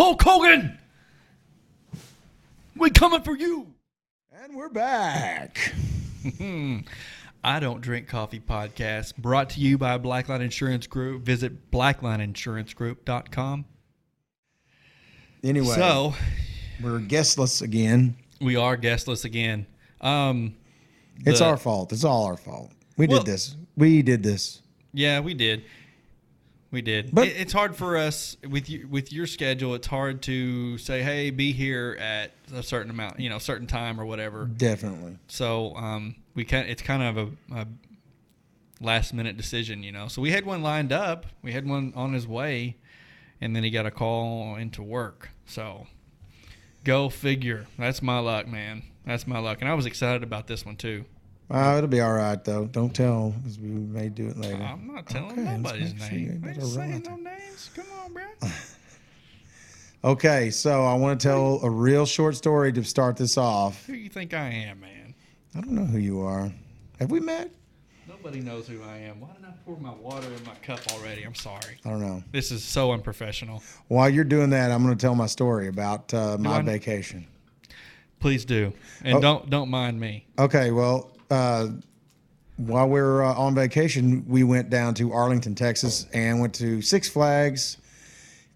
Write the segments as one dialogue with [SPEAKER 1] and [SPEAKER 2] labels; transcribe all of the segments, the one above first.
[SPEAKER 1] Hulk Hogan, we coming for you.
[SPEAKER 2] And we're back.
[SPEAKER 1] I Don't Drink Coffee podcast brought to you by Blackline Insurance Group. Visit blacklineinsurancegroup.com.
[SPEAKER 2] Anyway,
[SPEAKER 1] So
[SPEAKER 2] we're guestless again.
[SPEAKER 1] we are guestless again. Um,
[SPEAKER 2] It's
[SPEAKER 1] the-
[SPEAKER 2] our fault. It's all our fault. We
[SPEAKER 1] Well-
[SPEAKER 2] did this. We did this.
[SPEAKER 1] Yeah, we did. We did.
[SPEAKER 2] But-
[SPEAKER 1] It- it's hard for us with you, with your schedule. It's hard to say, "Hey, be here at a certain amount, you know, certain time or whatever."
[SPEAKER 2] Definitely.
[SPEAKER 1] So um, we can It's kind of a, a last minute decision, you know. So we had one lined up. We had one on his way, and then he got a call into work. So go figure. That's my luck, man. That's my luck, and I was excited about this one too.
[SPEAKER 2] Uh, it'll be all right though. Don't tell because we may do it later.
[SPEAKER 1] I'm not telling
[SPEAKER 2] Okay,
[SPEAKER 1] nobody's name. I ain't saying no names. Come on, bro.
[SPEAKER 2] Okay, so I want to tell a real short story to start this off.
[SPEAKER 1] Who you think I am, man?
[SPEAKER 2] I don't know who you are. Have we met?
[SPEAKER 1] Nobody knows who I am. Why didn't I pour my water in my cup already? I'm sorry.
[SPEAKER 2] I don't know.
[SPEAKER 1] This is so unprofessional.
[SPEAKER 2] While you're doing that, I'm going to tell my story about uh, my vacation.
[SPEAKER 1] Please do, and
[SPEAKER 2] Oh.
[SPEAKER 1] don't don't mind me.
[SPEAKER 2] Okay, well, uh, while we were uh, on vacation, we went down to Arlington, Texas, and went to Six Flags,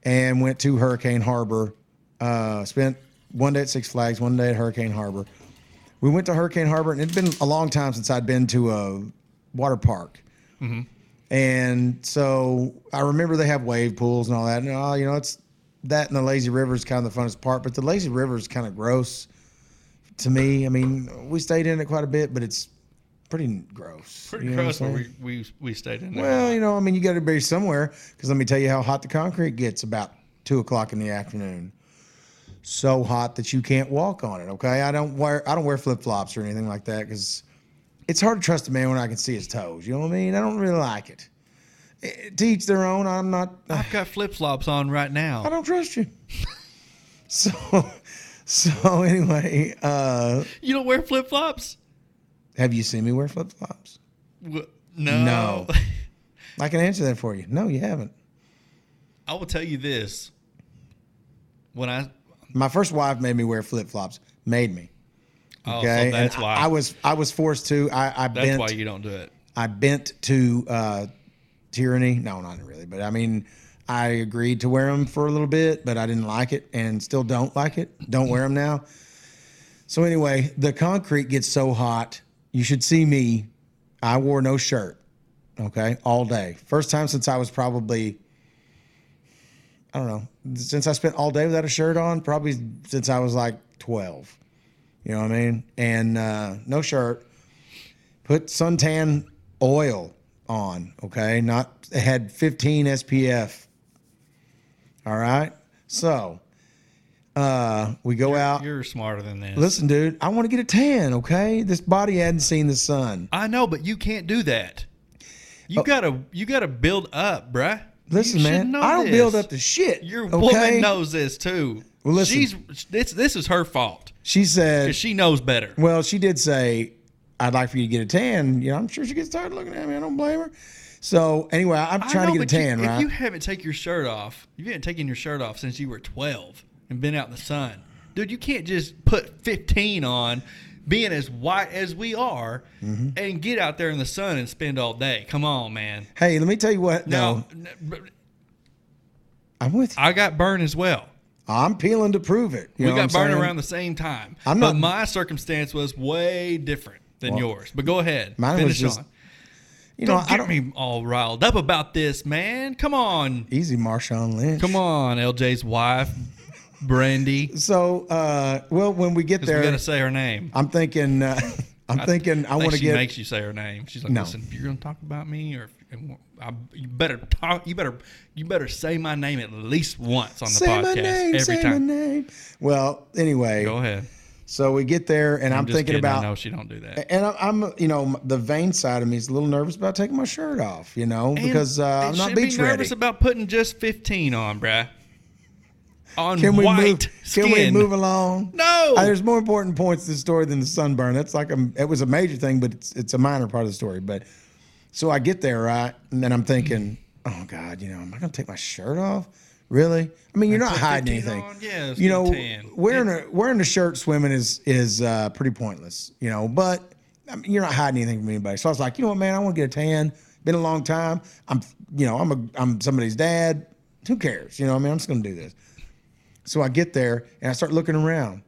[SPEAKER 2] and went to Hurricane Harbor. Uh, spent one day at Six Flags, one day at Hurricane Harbor. We went to Hurricane Harbor, and it'd been a long time since I'd been to a water park. And so I remember they have wave pools and all that. And uh, you know, it's that and the lazy river is kind of the funnest part. But the lazy river is kind of gross to me. I mean, we stayed in it quite a bit, but it's pretty gross.
[SPEAKER 1] Pretty
[SPEAKER 2] You know
[SPEAKER 1] gross we, we we stayed in there.
[SPEAKER 2] Well, you know, I mean, you got to be somewhere because let me tell you how hot the concrete gets about two o'clock in the afternoon. So hot that you can't walk on it. Okay, I don't wear I don't wear flip flops or anything like that because it's hard to trust a man when I can see his toes. You know what I mean? I don't really like it. Eh, To each their own. I'm not.
[SPEAKER 1] I've got flip flops on right now.
[SPEAKER 2] I don't trust you. so, so anyway, uh,
[SPEAKER 1] You don't wear flip flops?
[SPEAKER 2] have you seen me wear flip flops?
[SPEAKER 1] No.
[SPEAKER 2] No. I can answer that for you. No, you haven't.
[SPEAKER 1] I will tell you this. When I
[SPEAKER 2] My first wife made me wear flip flops. Made me.
[SPEAKER 1] oh,
[SPEAKER 2] Okay,
[SPEAKER 1] so that's
[SPEAKER 2] and
[SPEAKER 1] why
[SPEAKER 2] I, I was I was forced to. I, I
[SPEAKER 1] that's
[SPEAKER 2] bent.
[SPEAKER 1] why you don't do it.
[SPEAKER 2] I bent to uh, tyranny. No, not really, but I mean, I agreed to wear them for a little bit, but I didn't like it, and still don't like it. Don't wear them now. So anyway, the concrete gets so hot. You should see me. I wore no shirt. Okay, all day. First time since I was probably. I don't know. Since I spent all day without a shirt on, probably since I was like 12. You know what I mean? And uh, no shirt. Put suntan oil on, okay? Not it had 15 SPF. All right? So, uh, we go out.
[SPEAKER 1] You're smarter than this.
[SPEAKER 2] Listen, dude, I want to get a tan, okay? This body hadn't seen the sun.
[SPEAKER 1] I know, but you can't do that. You gotta you gotta build up, bruh.
[SPEAKER 2] Listen,
[SPEAKER 1] You
[SPEAKER 2] man, I don't
[SPEAKER 1] this.
[SPEAKER 2] build up the shit.
[SPEAKER 1] Your
[SPEAKER 2] okay?
[SPEAKER 1] woman knows this too.
[SPEAKER 2] Well, listen.
[SPEAKER 1] She's this this is her fault
[SPEAKER 2] She said,
[SPEAKER 1] because she knows better.
[SPEAKER 2] Well, she did say, "I'd like for you to get a tan." You know, I'm sure she gets tired of looking at me. I don't blame her. So anyway, I'm trying
[SPEAKER 1] know,
[SPEAKER 2] to get a
[SPEAKER 1] you-
[SPEAKER 2] tan,
[SPEAKER 1] If you haven't taken your shirt off, you haven't taken your shirt off since you were 12 and been out in the sun, dude. You can't just put 15 on, being as white as we are,
[SPEAKER 2] Mm-hmm.
[SPEAKER 1] and get out there in the sun and spend all day. Come on, man.
[SPEAKER 2] hey, let me tell you what.
[SPEAKER 1] No,
[SPEAKER 2] No, I'm with you.
[SPEAKER 1] I got burned as well.
[SPEAKER 2] I'm peeling to prove it. You
[SPEAKER 1] we got burned
[SPEAKER 2] saying?
[SPEAKER 1] around the same time.
[SPEAKER 2] I'm
[SPEAKER 1] but
[SPEAKER 2] not-
[SPEAKER 1] my circumstance was way different than
[SPEAKER 2] Well,
[SPEAKER 1] yours. But go ahead.
[SPEAKER 2] mine was just-
[SPEAKER 1] on.
[SPEAKER 2] You know,
[SPEAKER 1] don't
[SPEAKER 2] I
[SPEAKER 1] get
[SPEAKER 2] don't.
[SPEAKER 1] me all riled up about this, man. Come on.
[SPEAKER 2] Easy, Marshawn Lynch.
[SPEAKER 1] Come on, LJ's wife, Brandy.
[SPEAKER 2] So, uh, well, when we get
[SPEAKER 1] there, we
[SPEAKER 2] there,
[SPEAKER 1] got to say her name.
[SPEAKER 2] I'm thinking. Uh, I'm thinking. I, want to get.
[SPEAKER 1] she
[SPEAKER 2] get.
[SPEAKER 1] makes you say her name. She's like,
[SPEAKER 2] No.
[SPEAKER 1] listen, if you're gonna talk about me, or I, you better talk, you better, you better say my name at least once on the
[SPEAKER 2] say
[SPEAKER 1] podcast
[SPEAKER 2] my name.
[SPEAKER 1] every
[SPEAKER 2] say
[SPEAKER 1] time.
[SPEAKER 2] my name. Well, anyway,
[SPEAKER 1] Go ahead.
[SPEAKER 2] So we get there, and I'm,
[SPEAKER 1] just
[SPEAKER 2] thinking
[SPEAKER 1] kidding. I
[SPEAKER 2] about.
[SPEAKER 1] know she don't do that.
[SPEAKER 2] And I'm, you know, the vain side of me is a little nervous about taking my shirt off, you know, because uh, I'm not beach
[SPEAKER 1] be nervous about putting just 15 on, bruh. On
[SPEAKER 2] Can we
[SPEAKER 1] white
[SPEAKER 2] move?
[SPEAKER 1] skin.
[SPEAKER 2] Can we move along?
[SPEAKER 1] No.
[SPEAKER 2] Uh, there's more important points to the story than the sunburn. That's like a, it was a major thing, but it's it's a minor part of the story. But so I get there right, and then I'm thinking, oh God, you know, am I gonna take my shirt off? Really? I mean, you're not hiding anything.
[SPEAKER 1] on, yeah,
[SPEAKER 2] you know,
[SPEAKER 1] tan.
[SPEAKER 2] wearing a wearing a shirt swimming is is uh, pretty pointless. You know, but I mean, you're not hiding anything from anybody. So I was like, you know what, man, I want to get a tan. Been a long time. I'm, you know, I'm a I'm somebody's dad. Who cares? You know, what I mean, I'm just gonna do this. So I get there and I start looking around,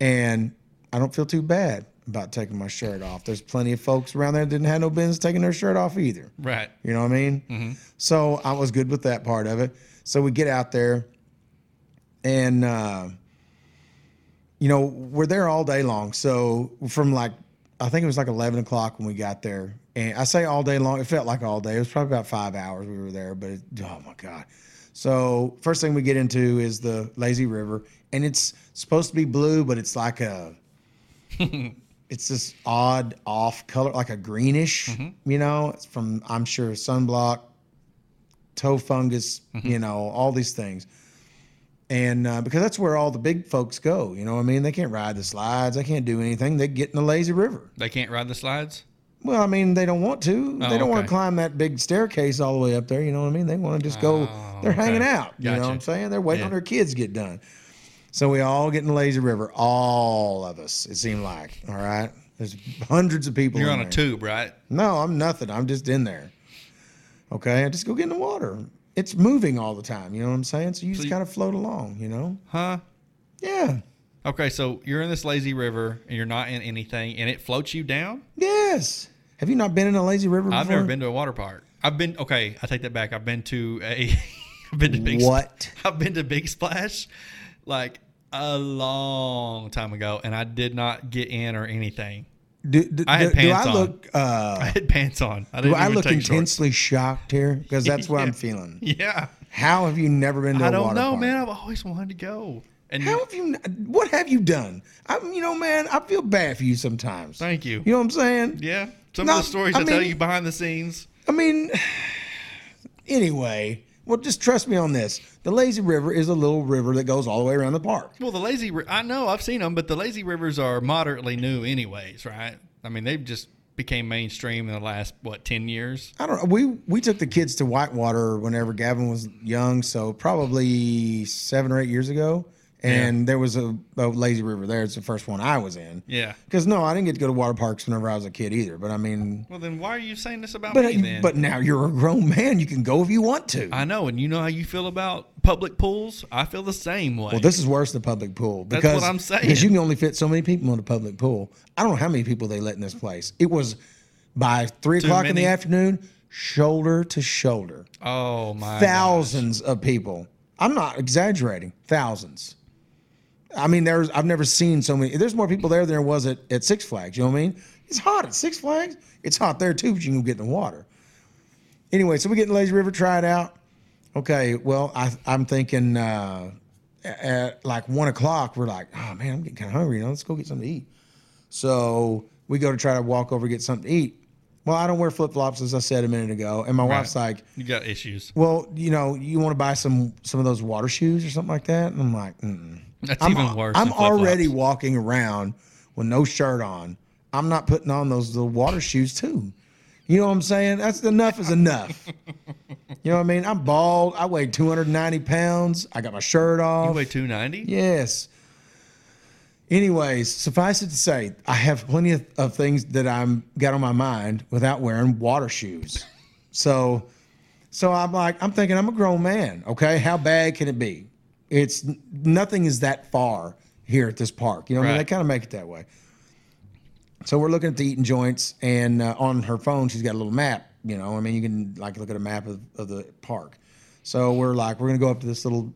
[SPEAKER 2] and I don't feel too bad about taking my shirt off. There's plenty of folks around there that didn't have no business taking their shirt off either.
[SPEAKER 1] Right.
[SPEAKER 2] You know what I mean? So I was good with that part of it. So we get out there, and uh, you know we're there all day long. So from like I think it was like eleven o'clock when we got there, and I say all day long. It felt like all day. It was probably about five hours we were there, but it, oh my god. So first thing we get into is the lazy river, and it's supposed to be blue, but it's like a it's this odd off color, like a greenish, you know, it's from I'm sure sunblock, toe fungus, you know, all these things. And uh, because that's where all the big folks go, you know what I mean? They can't ride the slides, they can't do anything. They get in the lazy river.
[SPEAKER 1] They can't ride the slides.
[SPEAKER 2] Well, I mean, they don't want to.
[SPEAKER 1] Oh,
[SPEAKER 2] they don't want to climb that big staircase all the way up there. You know what I mean? They want to just go.
[SPEAKER 1] Oh,
[SPEAKER 2] they're hanging
[SPEAKER 1] okay.
[SPEAKER 2] out. You know what I'm saying? They're waiting
[SPEAKER 1] Yeah.
[SPEAKER 2] on their kids to get done. So we all get in the lazy river. All of us. It seemed like. All right. There's hundreds of people.
[SPEAKER 1] You're on a tube, right?
[SPEAKER 2] No, I'm nothing. I'm just in there. Okay, I just go get in the water. It's moving all the time. You know what I'm saying? So you just
[SPEAKER 1] you-
[SPEAKER 2] kind of float along. You know?
[SPEAKER 1] Huh?
[SPEAKER 2] Yeah.
[SPEAKER 1] Okay, so you're in this lazy river and you're not in anything, and it floats you down.
[SPEAKER 2] Yes. Have you not been in a lazy river before?
[SPEAKER 1] I've never been to a water park. I've been okay. I take that back. I've been to a. I've been to big.
[SPEAKER 2] What?
[SPEAKER 1] I've been to Big Splash, like a long time ago, and I did not get in or anything.
[SPEAKER 2] Do, do,
[SPEAKER 1] I had
[SPEAKER 2] do, do
[SPEAKER 1] pants
[SPEAKER 2] I
[SPEAKER 1] on.
[SPEAKER 2] look?
[SPEAKER 1] I
[SPEAKER 2] Uh,
[SPEAKER 1] had pants on. I
[SPEAKER 2] do I look
[SPEAKER 1] take shorts.
[SPEAKER 2] intensely shocked here? Because that's what
[SPEAKER 1] Yeah.
[SPEAKER 2] I'm feeling.
[SPEAKER 1] Yeah,
[SPEAKER 2] How have you never been to
[SPEAKER 1] I
[SPEAKER 2] a
[SPEAKER 1] don't know, man. I've always wanted to go. And
[SPEAKER 2] How have you? What have you done? I'm, you know, man. I feel bad for you sometimes.
[SPEAKER 1] thank you.
[SPEAKER 2] You know what I'm saying?
[SPEAKER 1] Yeah, some
[SPEAKER 2] No,
[SPEAKER 1] of the stories
[SPEAKER 2] I
[SPEAKER 1] I, tell you behind the scenes.
[SPEAKER 2] I mean, anyway. Well, just trust me on this. The lazy river is a little river that goes all the way around the park.
[SPEAKER 1] Well, the lazy, I know I've seen them, but the lazy rivers are moderately new, anyways, right? I mean, they've just became mainstream in the last what ten years.
[SPEAKER 2] I don't know. We we took the kids to Whitewater whenever Gavin was young, so probably seven or eight years ago. And there was a, a lazy river there. It's the first one I was in.
[SPEAKER 1] Yeah.
[SPEAKER 2] Because no, I didn't get to go to water parks whenever I was a kid either. But I mean,
[SPEAKER 1] Well, then why are you saying this about
[SPEAKER 2] but
[SPEAKER 1] me uh, then?
[SPEAKER 2] but now you're a grown man. You can go if you want to.
[SPEAKER 1] I know, and you know how you feel about public pools. I feel the same way.
[SPEAKER 2] well, this is worse than public pool
[SPEAKER 1] That's
[SPEAKER 2] because
[SPEAKER 1] what I'm saying.
[SPEAKER 2] because you can only fit so many people in a public pool. I don't know how many people they let in this place. It was by three
[SPEAKER 1] Too
[SPEAKER 2] o'clock in the afternoon, shoulder to shoulder.
[SPEAKER 1] oh my,
[SPEAKER 2] thousands of people. I'm not exaggerating. Thousands. I mean, there's I've never seen so many. There's more people there than there was at, at Six Flags. You know what I mean? It's hot at Six Flags. It's hot there too, but you can get in the water. Anyway, so we get in the Lazy River, try it out. Okay, well, I, I'm thinking uh, at like one o'clock, we're like, oh man, I'm getting kind of hungry. You know, let's go get something to eat. So we go to try to walk over get something to eat. Well, I don't wear flip flops, as I said a minute ago, and my wife's like,
[SPEAKER 1] You got issues.
[SPEAKER 2] well, you know, you want to buy some some of those water shoes or something like that? And I'm like, Mm-mm.
[SPEAKER 1] That's
[SPEAKER 2] I'm,
[SPEAKER 1] even worse.
[SPEAKER 2] I'm already walking around with no shirt on. I'm not putting on those little water shoes too. You know what I'm saying? That's enough is enough. you know what I mean? I'm bald. I weigh 290 pounds. I got my shirt off.
[SPEAKER 1] You weigh two ninety.
[SPEAKER 2] Yes. Anyways, suffice it to say, I have plenty of, of things that I'm got on my mind without wearing water shoes. So, so I'm like, I'm thinking I'm a grown man. Okay, how bad can it be? It's nothing is that far here at this park. You know, what I mean, they kind of make it that way. So we're looking at the eating joints, and uh, on her phone, she's got a little map. You know, I mean, you can like look at a map of, of the park. So we're like, we're gonna go up to this little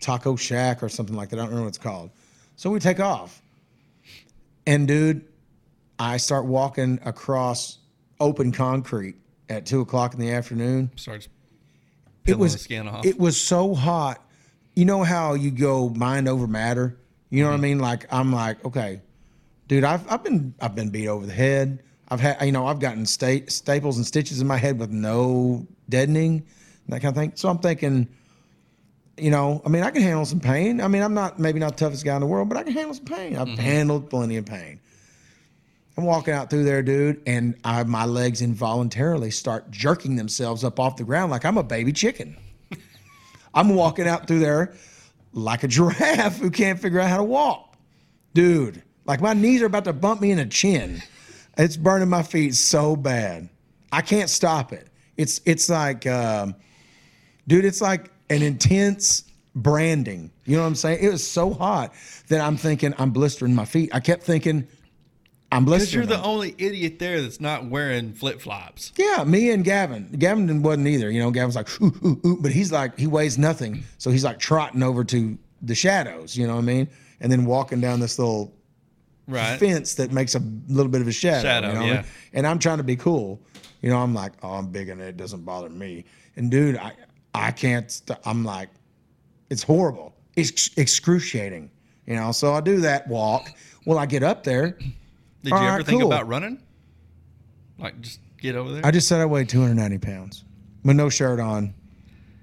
[SPEAKER 2] taco shack or something like that. I don't know what it's called. So we take off, and dude, I start walking across open concrete at two o'clock in the afternoon.
[SPEAKER 1] Starts
[SPEAKER 2] It was
[SPEAKER 1] the skin off.
[SPEAKER 2] it was so hot. You know how you go mind over matter. You know what I mm-hmm. mean? Like I'm like, okay, dude, I've I've been I've been beat over the head. I've had you know I've gotten sta- staples and stitches in my head with no deadening, that kind of thing. So I'm thinking, you know, I mean, I can handle some pain. I mean, I'm not maybe not the toughest guy in the world, but I can handle some pain. I've mm-hmm. handled plenty of pain. I'm walking out through there, dude, and I, my legs involuntarily start jerking themselves up off the ground like I'm a baby chicken. I'm walking out through there like a giraffe who can't figure out how to walk. Dude, like my knees are about to bump me in the chin. It's burning my feet so bad. I can't stop it. It's it's like um, dude, it's like an intense branding. You know what I'm saying? It was so hot that I'm thinking I'm blistering my feet. I kept thinking I'm
[SPEAKER 1] Because you're the only idiot there that's not wearing flip flops.
[SPEAKER 2] Yeah, me and Gavin. Gavin wasn't either. You know, Gavin's like, ooh, ooh, ooh, but he's like, he weighs nothing. So he's like trotting over to the shadows, you know what I mean? And then walking down this little
[SPEAKER 1] Right.
[SPEAKER 2] fence that makes a little bit of a shadow.
[SPEAKER 1] Shadow,
[SPEAKER 2] you know what I mean? And I'm trying to be cool. You know, I'm like, oh, I'm big and it doesn't bother me. And dude, I, I can't, st- I'm like, it's horrible. It's excruciating. You know, so I do that walk. Well, I get up there.
[SPEAKER 1] Did you
[SPEAKER 2] All
[SPEAKER 1] ever
[SPEAKER 2] right,
[SPEAKER 1] think
[SPEAKER 2] cool.
[SPEAKER 1] about running? Like just get over there?
[SPEAKER 2] I just said I weighed 290 pounds with no shirt on,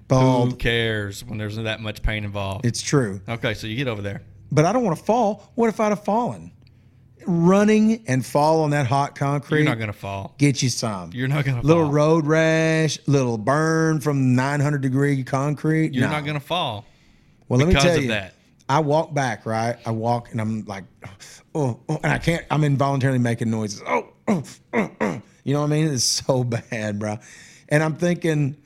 [SPEAKER 1] Who cares when there's that much pain involved?
[SPEAKER 2] It's true.
[SPEAKER 1] Okay, so you get over there.
[SPEAKER 2] But I don't want to fall. What if I'd have fallen? Running and fall on that hot concrete.
[SPEAKER 1] You're not gonna fall.
[SPEAKER 2] get you some.
[SPEAKER 1] You're not gonna fall.
[SPEAKER 2] little
[SPEAKER 1] fall.
[SPEAKER 2] road rash, little burn from 900 degree concrete.
[SPEAKER 1] You're
[SPEAKER 2] No.
[SPEAKER 1] not gonna fall
[SPEAKER 2] Well, let me
[SPEAKER 1] because
[SPEAKER 2] tell
[SPEAKER 1] of
[SPEAKER 2] you,
[SPEAKER 1] that.
[SPEAKER 2] I walk back, right? I walk and I'm like, oh, oh, and I can't. I'm involuntarily making noises. Oh, oh, oh, you know what I mean? It's so bad, bro. And I'm thinking,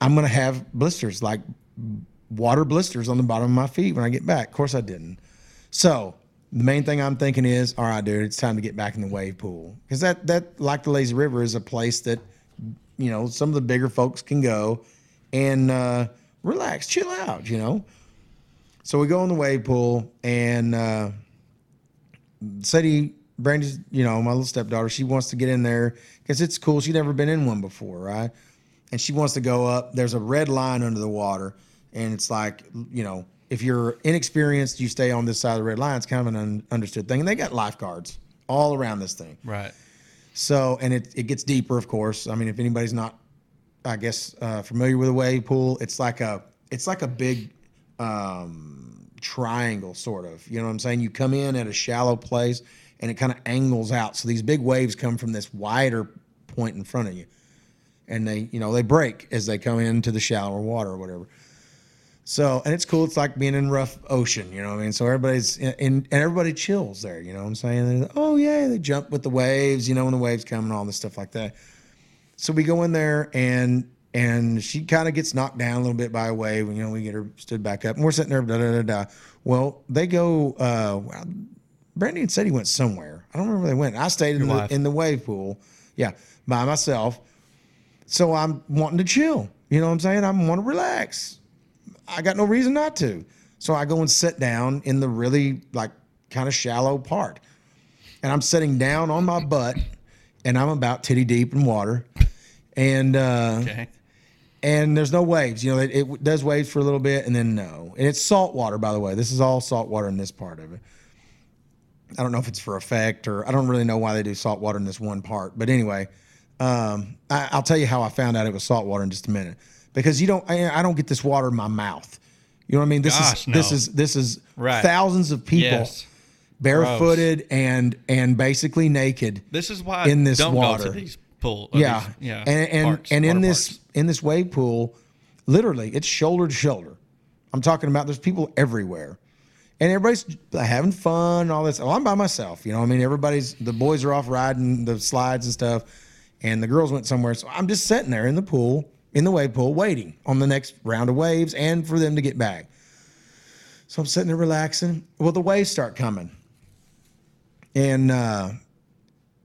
[SPEAKER 2] I'm gonna have blisters, like water blisters on the bottom of my feet when I get back. Of course, I didn't. So the main thing I'm thinking is, all right, dude, it's time to get back in the wave pool because that that like the lazy river is a place that you know some of the bigger folks can go and uh, relax, chill out, you know. So we go in the wave pool, and uh, Sadie, Brandy's, you know, my little stepdaughter, she wants to get in there because it's cool. She's never been in one before, right? And she wants to go up. There's a red line under the water, and it's like, you know, if you're inexperienced, you stay on this side of the red line. It's kind of an un- understood thing. And they got lifeguards all around this thing.
[SPEAKER 1] Right.
[SPEAKER 2] So, and it, it gets deeper, of course. I mean, if anybody's not, I guess, uh, familiar with a wave pool, it's like a, it's like a big um, triangle, sort of. You know what I'm saying? You come in at a shallow place, and it kind of angles out. So these big waves come from this wider point in front of you, and they, you know, they break as they come into the shallower water or whatever. So, and it's cool. It's like being in rough ocean, you know what I mean? So everybody's in, and everybody chills there, you know what I'm saying? They're, oh, yeah, they jump with the waves, you know, when the waves come and all this stuff like that. So we go in there and, and she kind of gets knocked down a little bit by a wave. You know, we get her stood back up and we're sitting there, da, da, da, da. Well, they go, uh, Brandy and Sadie went somewhere. I don't remember where they went. I stayed in the, in the wave pool. Yeah, by myself. So I'm wanting to chill. You know what I'm saying? I want to relax. I got no reason not to. So I go and sit down in the really like kind of shallow part. And I'm sitting down on my butt and I'm about titty deep in water. And uh
[SPEAKER 1] Okay.
[SPEAKER 2] And there's no waves. You know, it, it does waves for a little bit and then no. And it's salt water, by the way. This is all salt water in this part of it. I don't know if it's for effect or I don't really know why they do salt water in this one part. But anyway, um, I, I'll tell you how I found out it was salt water in just a minute. Because you don't, I, I don't get this water in my mouth. You know what I mean? This
[SPEAKER 1] Gosh,
[SPEAKER 2] is this is this is
[SPEAKER 1] Right.
[SPEAKER 2] thousands of people
[SPEAKER 1] Yes.
[SPEAKER 2] barefooted and and basically naked.
[SPEAKER 1] This is why
[SPEAKER 2] In this water.
[SPEAKER 1] pool.
[SPEAKER 2] Yeah,
[SPEAKER 1] these, yeah.
[SPEAKER 2] and and,
[SPEAKER 1] parks,
[SPEAKER 2] and in this
[SPEAKER 1] parks.
[SPEAKER 2] In this wave pool, literally, it's shoulder to shoulder. I'm talking about there's people everywhere, and everybody's having fun and all this. Oh, I'm by myself, you know. I mean, everybody's the boys are off riding the slides and stuff, and the girls went somewhere. So I'm just sitting there in the pool, in the wave pool, waiting on the next round of waves and for them to get back. So I'm sitting there relaxing. Well, the waves start coming, and uh,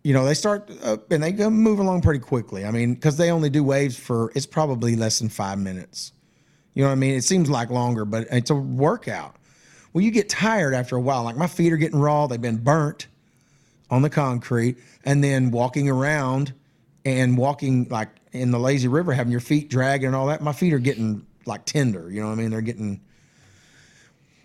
[SPEAKER 2] you know, they start uh, and they go move along pretty quickly. I mean, because they only do waves for it's probably less than five minutes. You know what I mean? It seems like longer, but it's a workout. Well, you get tired after a while. Like my feet are getting raw; they've been burnt on the concrete, and then walking around and walking like in the lazy river, having your feet dragging and all that. My feet are getting like tender. You know what I mean? They're getting.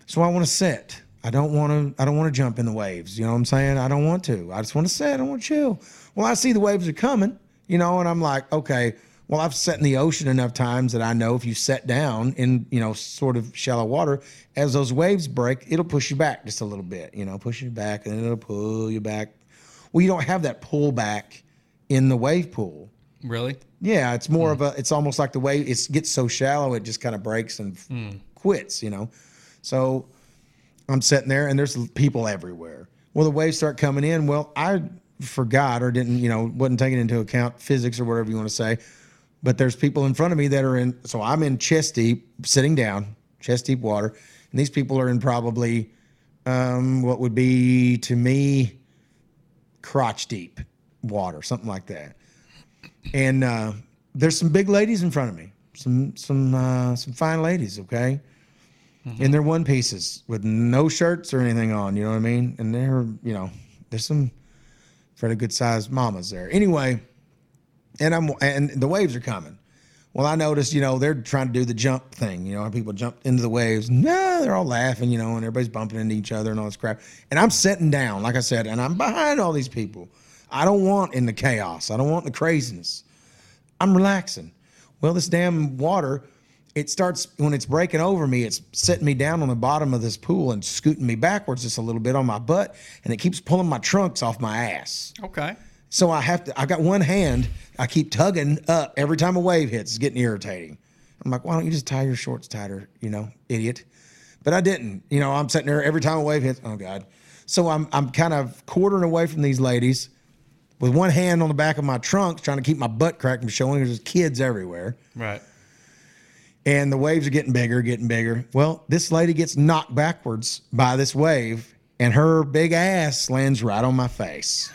[SPEAKER 2] So I want to sit. I don't want to. I don't want to jump in the waves. You know what I'm saying? I don't want to. I just want to sit. I want to chill. Well, I see the waves are coming. You know, and I'm like, okay. Well, I've sat in the ocean enough times that I know if you set down in you know sort of shallow water, as those waves break, it'll push you back just a little bit. You know, push you back, and then it'll pull you back. Well, you don't have that pull back in the wave pool.
[SPEAKER 1] really.
[SPEAKER 2] Yeah, it's more of hmm. a. It's almost like the way it gets so shallow, it just kind of breaks and f- quits. You know, so I'm sitting there and there's people everywhere. Well, the waves start coming in. Well, I forgot or didn't, you know, wasn't taking into account physics or whatever you want to say. But there's people in front of me that are in. So I'm in chest deep, sitting down, chest deep water, and these people are in probably um, what would be to me crotch deep water, something like that. And uh, there's some big ladies in front of me, some some uh, some fine ladies, okay, Mm-hmm. in their one pieces with no shirts or anything on. You know what I mean? And they're you know there's some fairly good sized mamas there. Anyway, and I'm and the waves are coming. Well, I noticed, you know, they're trying to do the jump thing. You know, people jump into the waves. No, they're all laughing, you know, and everybody's bumping into each other and all this crap. And I'm sitting down, like I said, and I'm behind all these people. I don't want in the chaos. I don't want the craziness. I'm relaxing. Well, this damn water, it starts when it's breaking over me, it's setting me down on the bottom of this pool and scooting me backwards just a little bit on my butt, and it keeps pulling my trunks off my ass.
[SPEAKER 1] Okay.
[SPEAKER 2] So I have to. I got one hand. I keep tugging up every time a wave hits. It's getting irritating. I'm like, why don't you just tie your shorts tighter? You know, idiot. But I didn't. You know, I'm sitting there every time a wave hits. Oh God. So I'm I'm kind of quartering away from these ladies, with one hand on the back of my trunk, trying to keep my butt crack from showing. There's kids everywhere,
[SPEAKER 1] Right.
[SPEAKER 2] And the waves are getting bigger, getting bigger. Well, this lady gets knocked backwards by this wave, and her big ass lands right on my face.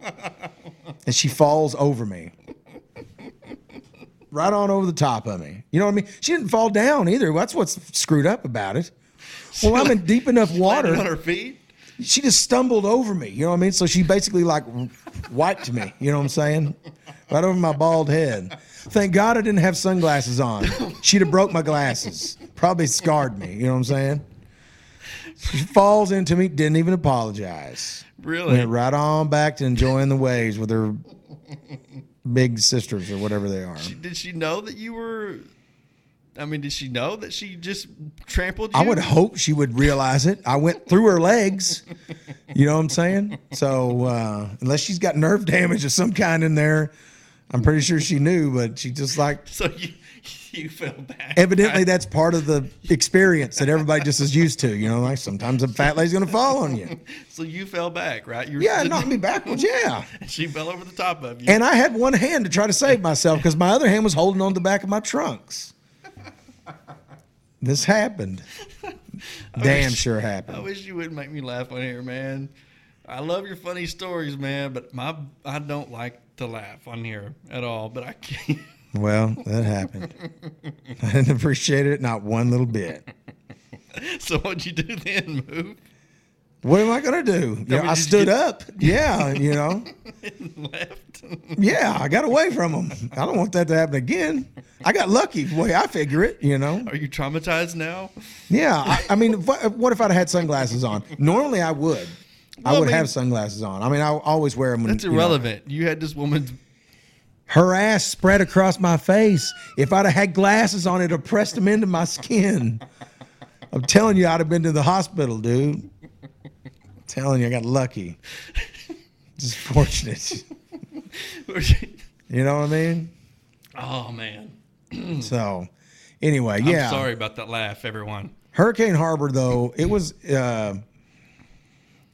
[SPEAKER 2] and she falls over me. Right on over the top of me. You know what I mean? She didn't fall down either. That's what's screwed up about it. Well, I'm in deep enough
[SPEAKER 1] Landed on her feet.
[SPEAKER 2] She just stumbled over me. You know what I mean? So she basically like wiped me. You know what I'm saying? Right over my bald head. Thank God I didn't have sunglasses on. She'd have broke my glasses. Probably scarred me. You know what I'm saying? She falls into me, didn't even apologize.
[SPEAKER 1] Really?
[SPEAKER 2] Went right on back to enjoying the waves with her big sisters or whatever they are.
[SPEAKER 1] Did she know that you were? I mean, did she know that she just trampled you?
[SPEAKER 2] I would hope she would realize it. I went through her legs. You know what I'm saying? So uh, unless she's got nerve damage of some kind in there, I'm pretty sure she knew, but she just like
[SPEAKER 1] So you you fell back.
[SPEAKER 2] evidently that's part of the experience that everybody just is used to. You know, like sometimes a fat lady's gonna fall on you.
[SPEAKER 1] So you fell back, right? You
[SPEAKER 2] Yeah, knocked me backwards. Yeah.
[SPEAKER 1] She fell over the top of you.
[SPEAKER 2] And I had one hand to try to save myself because my other hand was holding on to the back of my trunks. This happened. Damn
[SPEAKER 1] wish-
[SPEAKER 2] sure happened.
[SPEAKER 1] I wish you wouldn't make me laugh on here, man. I love your funny stories, man, but my I don't like to laugh on here at all. But I can't.
[SPEAKER 2] Well, that happened. I didn't appreciate it not one little bit.
[SPEAKER 1] So what'd you do then? Move
[SPEAKER 2] What am I gonna do? You know,
[SPEAKER 1] mean,
[SPEAKER 2] I stood
[SPEAKER 1] get-
[SPEAKER 2] up. Yeah, you know.
[SPEAKER 1] left.
[SPEAKER 2] Yeah, I got away from them. I don't want that to happen again. I got lucky, the way I figure it. You know.
[SPEAKER 1] Are you traumatized now?
[SPEAKER 2] Yeah, I, I mean, what, what if I'd had sunglasses on? Normally, I would. I
[SPEAKER 1] Well, I
[SPEAKER 2] would
[SPEAKER 1] mean-
[SPEAKER 2] have sunglasses on. I mean, I always wear them. When,
[SPEAKER 1] That's
[SPEAKER 2] you know,
[SPEAKER 1] irrelevant. You had this woman's.
[SPEAKER 2] her ass spread across my face. If I'd have had glasses on, it'd have pressed them into my skin. I'm telling you, I'd have been to the hospital, dude. I'm telling you, I got lucky. Just fortunate. You know what I mean?
[SPEAKER 1] oh man.
[SPEAKER 2] So, anyway, yeah.
[SPEAKER 1] I'm sorry about that laugh, everyone.
[SPEAKER 2] Hurricane Harbor, though, it was, uh,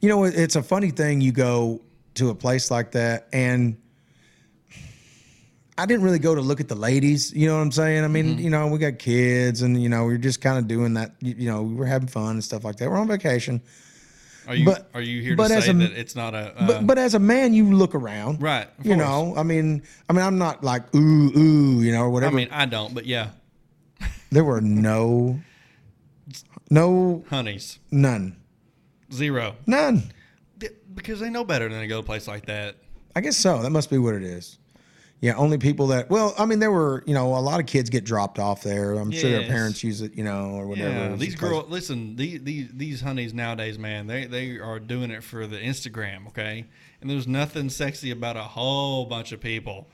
[SPEAKER 2] you know, it's a funny thing. You go to a place like that, and I didn't really go to look at the ladies. You know what I'm saying? I mean,
[SPEAKER 1] Mm-hmm.
[SPEAKER 2] you know, we got kids, and you know, we are just kind of doing that. You, you know, we were having fun and stuff like that. We're on vacation,
[SPEAKER 1] Are you
[SPEAKER 2] But-
[SPEAKER 1] are you here to
[SPEAKER 2] but as
[SPEAKER 1] say
[SPEAKER 2] a-
[SPEAKER 1] that it's not a uh,
[SPEAKER 2] but but as a man, you look around,
[SPEAKER 1] right?
[SPEAKER 2] You
[SPEAKER 1] course.
[SPEAKER 2] know, I mean, I mean, I'm not like ooh ooh, you know, or whatever.
[SPEAKER 1] I mean, I don't, but yeah,
[SPEAKER 2] there were no, no,
[SPEAKER 1] honeys,
[SPEAKER 2] none,
[SPEAKER 1] zero.
[SPEAKER 2] none.
[SPEAKER 1] Because they know better than to go to a place like that.
[SPEAKER 2] I guess so. That must be what it is. Yeah, only people that. Well, I mean, there were you know a lot of kids get dropped off there. I'm sure their parents use it, you know, or whatever.
[SPEAKER 1] Yeah, these girls. Listen, these, these these honeys nowadays, man, they they are doing it for the Instagram, okay? And there's nothing sexy about a whole bunch of people.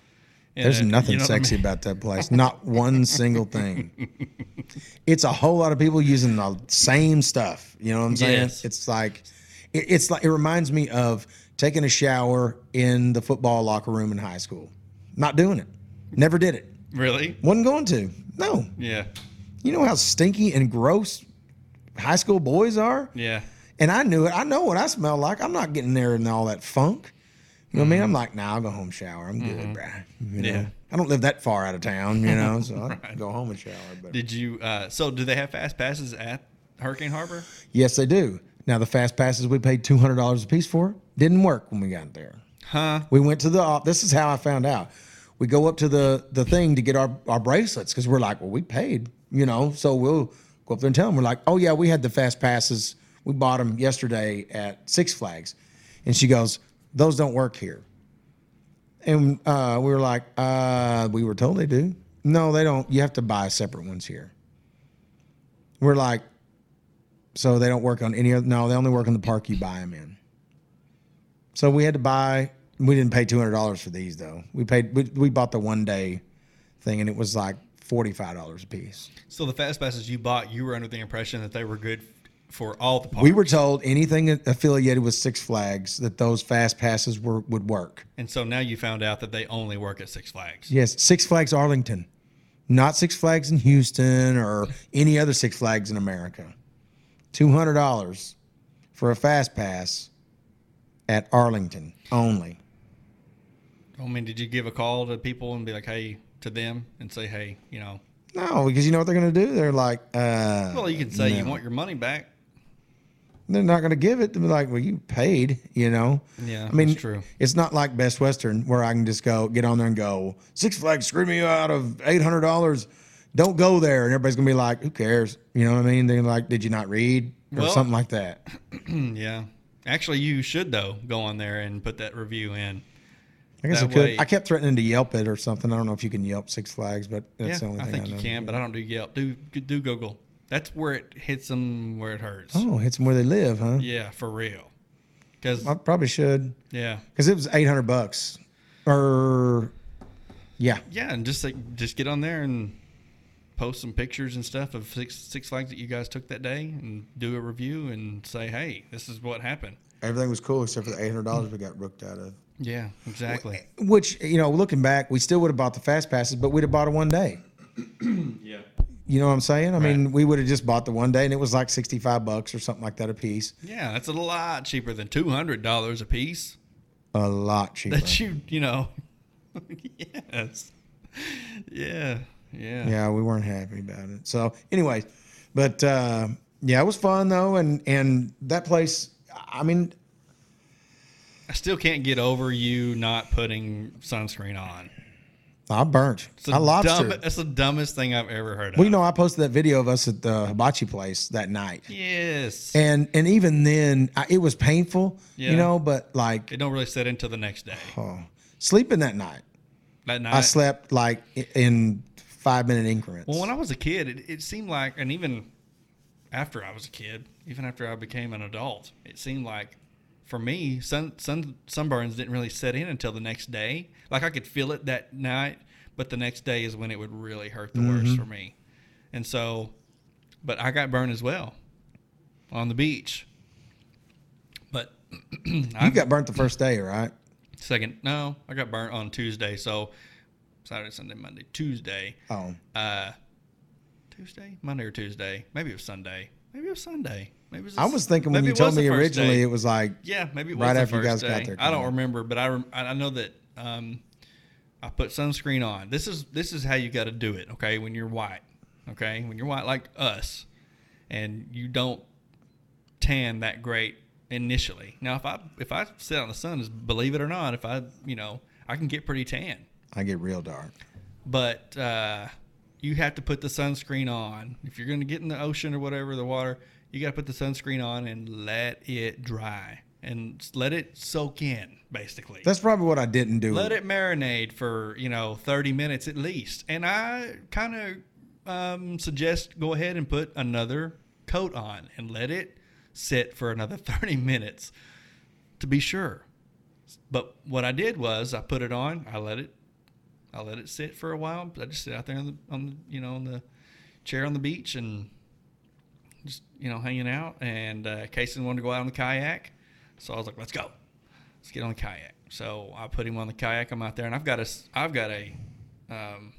[SPEAKER 2] There's
[SPEAKER 1] it,
[SPEAKER 2] nothing
[SPEAKER 1] you know what I
[SPEAKER 2] sexy
[SPEAKER 1] mean?
[SPEAKER 2] about that place. Not one single thing. It's a whole lot of people using the same stuff. You know what I'm saying?
[SPEAKER 1] Yes.
[SPEAKER 2] It's like, it, it's like it reminds me of taking a shower in the football locker room in high school. Not doing it. Never did it.
[SPEAKER 1] Really?
[SPEAKER 2] Wasn't going to. No.
[SPEAKER 1] Yeah.
[SPEAKER 2] You know how stinky and gross high school boys are?
[SPEAKER 1] Yeah.
[SPEAKER 2] And I knew it. I know what I smell like. I'm not getting there in all that funk. You know what I mean? I'm like, nah, I'll go home shower. I'm good, bruh. You know?
[SPEAKER 1] Yeah.
[SPEAKER 2] I don't live that far out of town, you know, so I'll go home and shower. But
[SPEAKER 1] Did you? Uh, so, do they have fast passes at Hurricane Harbor?
[SPEAKER 2] yes, they do. Now the fast passes we paid two hundred dollars a piece for didn't work when we got there.
[SPEAKER 1] Huh?
[SPEAKER 2] We went to the. op- This is how I found out. We go up to the the thing to get our our bracelets because we're like, well, we paid, you know, so we'll go up there and tell them. We're like, oh yeah, we had the fast passes. We bought them yesterday at Six Flags, and she goes, those don't work here. And uh, we were like, uh, we were told they do. No, they don't. You have to buy separate ones here. We're like, so they don't work on any other. No, they only work on the park you buy them in. So we had to buy. We didn't pay two hundred dollars for these though. We paid. We, we bought the one day thing, and it was like forty five dollars a piece.
[SPEAKER 1] So the fast passes you bought, you were under the impression that they were good for all the parks.
[SPEAKER 2] We were told anything affiliated with Six Flags that those fast passes were would work.
[SPEAKER 1] and so now you found out that they only work at Six Flags.
[SPEAKER 2] Yes, Six Flags Arlington, not Six Flags in Houston or any other Six Flags in America. Two hundred dollars for a fast pass at Arlington only.
[SPEAKER 1] I mean, did you give a call to people and be like, hey, to them and say, hey, you know,
[SPEAKER 2] No, because you know what they're going to do? They're like, uh,
[SPEAKER 1] well, you can say you want your money back.
[SPEAKER 2] They're not going to give it. They'll be like, well, you paid, you know?
[SPEAKER 1] Yeah,
[SPEAKER 2] I mean,
[SPEAKER 1] that's true.
[SPEAKER 2] it's not like Best Western where I can just go get on there and go, Six Flags screwed me out of $800. Don't go there. And everybody's going to be like, who cares? You know what I mean? They're like, did you not read? Or
[SPEAKER 1] Well-
[SPEAKER 2] something like that.
[SPEAKER 1] yeah. Actually, you should, though, go on there and put that review in.
[SPEAKER 2] I guess I could.
[SPEAKER 1] way-
[SPEAKER 2] I kept threatening to Yelp it or something. I don't know if you can Yelp Six Flags, but that's
[SPEAKER 1] yeah,
[SPEAKER 2] the only
[SPEAKER 1] I think
[SPEAKER 2] I
[SPEAKER 1] you can, but I don't do Yelp. Do do Google. That's where it hits them where it hurts.
[SPEAKER 2] Oh, hits them where they live, huh?
[SPEAKER 1] Yeah, for real. Because
[SPEAKER 2] I probably should
[SPEAKER 1] yeah,
[SPEAKER 2] because it was 800 bucks. Or, yeah.
[SPEAKER 1] yeah, and just like just get on there and post some pictures and stuff of Six Six Flags that you guys took that day, and do a review and say, hey, this is what happened.
[SPEAKER 2] Everything was cool except for the eight hundred dollars we got rooked out of.
[SPEAKER 1] Yeah, exactly.
[SPEAKER 2] Which you know, looking back, we still would have bought the fast passes, but we'd have bought it one day.
[SPEAKER 1] Yeah.
[SPEAKER 2] You know what I'm saying? I mean, we would have just bought the one day, and it was like sixty five bucks or something like that a piece.
[SPEAKER 1] Yeah, that's a lot cheaper than two hundred dollars a piece.
[SPEAKER 2] A lot cheaper.
[SPEAKER 1] That you you know. yes. Yeah. Yeah.
[SPEAKER 2] yeah, we weren't happy about it. So, anyway, but uh, yeah, it was fun though, and and that place. I mean,
[SPEAKER 1] I still can't get over you not putting sunscreen on.
[SPEAKER 2] I burnt.
[SPEAKER 1] It's the
[SPEAKER 2] I lobstered.
[SPEAKER 1] dumb- that's the dumbest thing I've ever heard of.
[SPEAKER 2] well, you know, I posted that video of us at the hibachi place that night.
[SPEAKER 1] yes.
[SPEAKER 2] And and even then, I, it was painful,
[SPEAKER 1] Yeah.
[SPEAKER 2] you know. But like,
[SPEAKER 1] it don't really set into the next day.
[SPEAKER 2] oh, sleeping that night,
[SPEAKER 1] That night.
[SPEAKER 2] I slept like in five minute increments.
[SPEAKER 1] Well, when I was a kid, it, it seemed like, and even after I was a kid, even after I became an adult, it seemed like for me, sun, sun sunburns didn't really set in until the next day. Like I could feel it that night, but the next day is when it would really hurt the worst for me. And so, but I got burned as well on the beach. But
[SPEAKER 2] you
[SPEAKER 1] I
[SPEAKER 2] got burnt the first day, right?
[SPEAKER 1] second, no, I got burnt on Tuesday. So Saturday, Sunday, Monday, Tuesday.
[SPEAKER 2] Oh,
[SPEAKER 1] Uh, Tuesday, Monday or Tuesday. Maybe it was Sunday. Maybe it was Sunday. Maybe was.
[SPEAKER 2] I was thinking when you told me originally,
[SPEAKER 1] day.
[SPEAKER 2] it was like
[SPEAKER 1] yeah, maybe
[SPEAKER 2] right after you guys got there,
[SPEAKER 1] I don't remember, but I rem- I I know that um, I put sunscreen on. This is this is how you got to do it. Okay, when you're white. Okay, when you're white like us, and you don't tan that great initially. Now, if I if I sit out in the sun, is believe it or not, if I you know I can get pretty tan
[SPEAKER 2] I get real dark.
[SPEAKER 1] but uh, you have to put the sunscreen on. If you're going to get in the ocean or whatever, the water, you got to put the sunscreen on and let it dry and let it soak in, basically.
[SPEAKER 2] That's probably what I didn't do.
[SPEAKER 1] let it marinate for, you know, 30 minutes at least. And I kind of um, suggest go ahead and put another coat on and let it sit for another 30 minutes to be sure. But what I did was I put it on, I let it I let it sit for a while. I just sit out there on the, on the you know on the chair on the beach and just you know hanging out. And uh, Kason wanted to go out on the kayak, so I was like, "Let's go, let's get on the kayak." So I put him on the kayak. I'm out there, and I've got a I've got a um,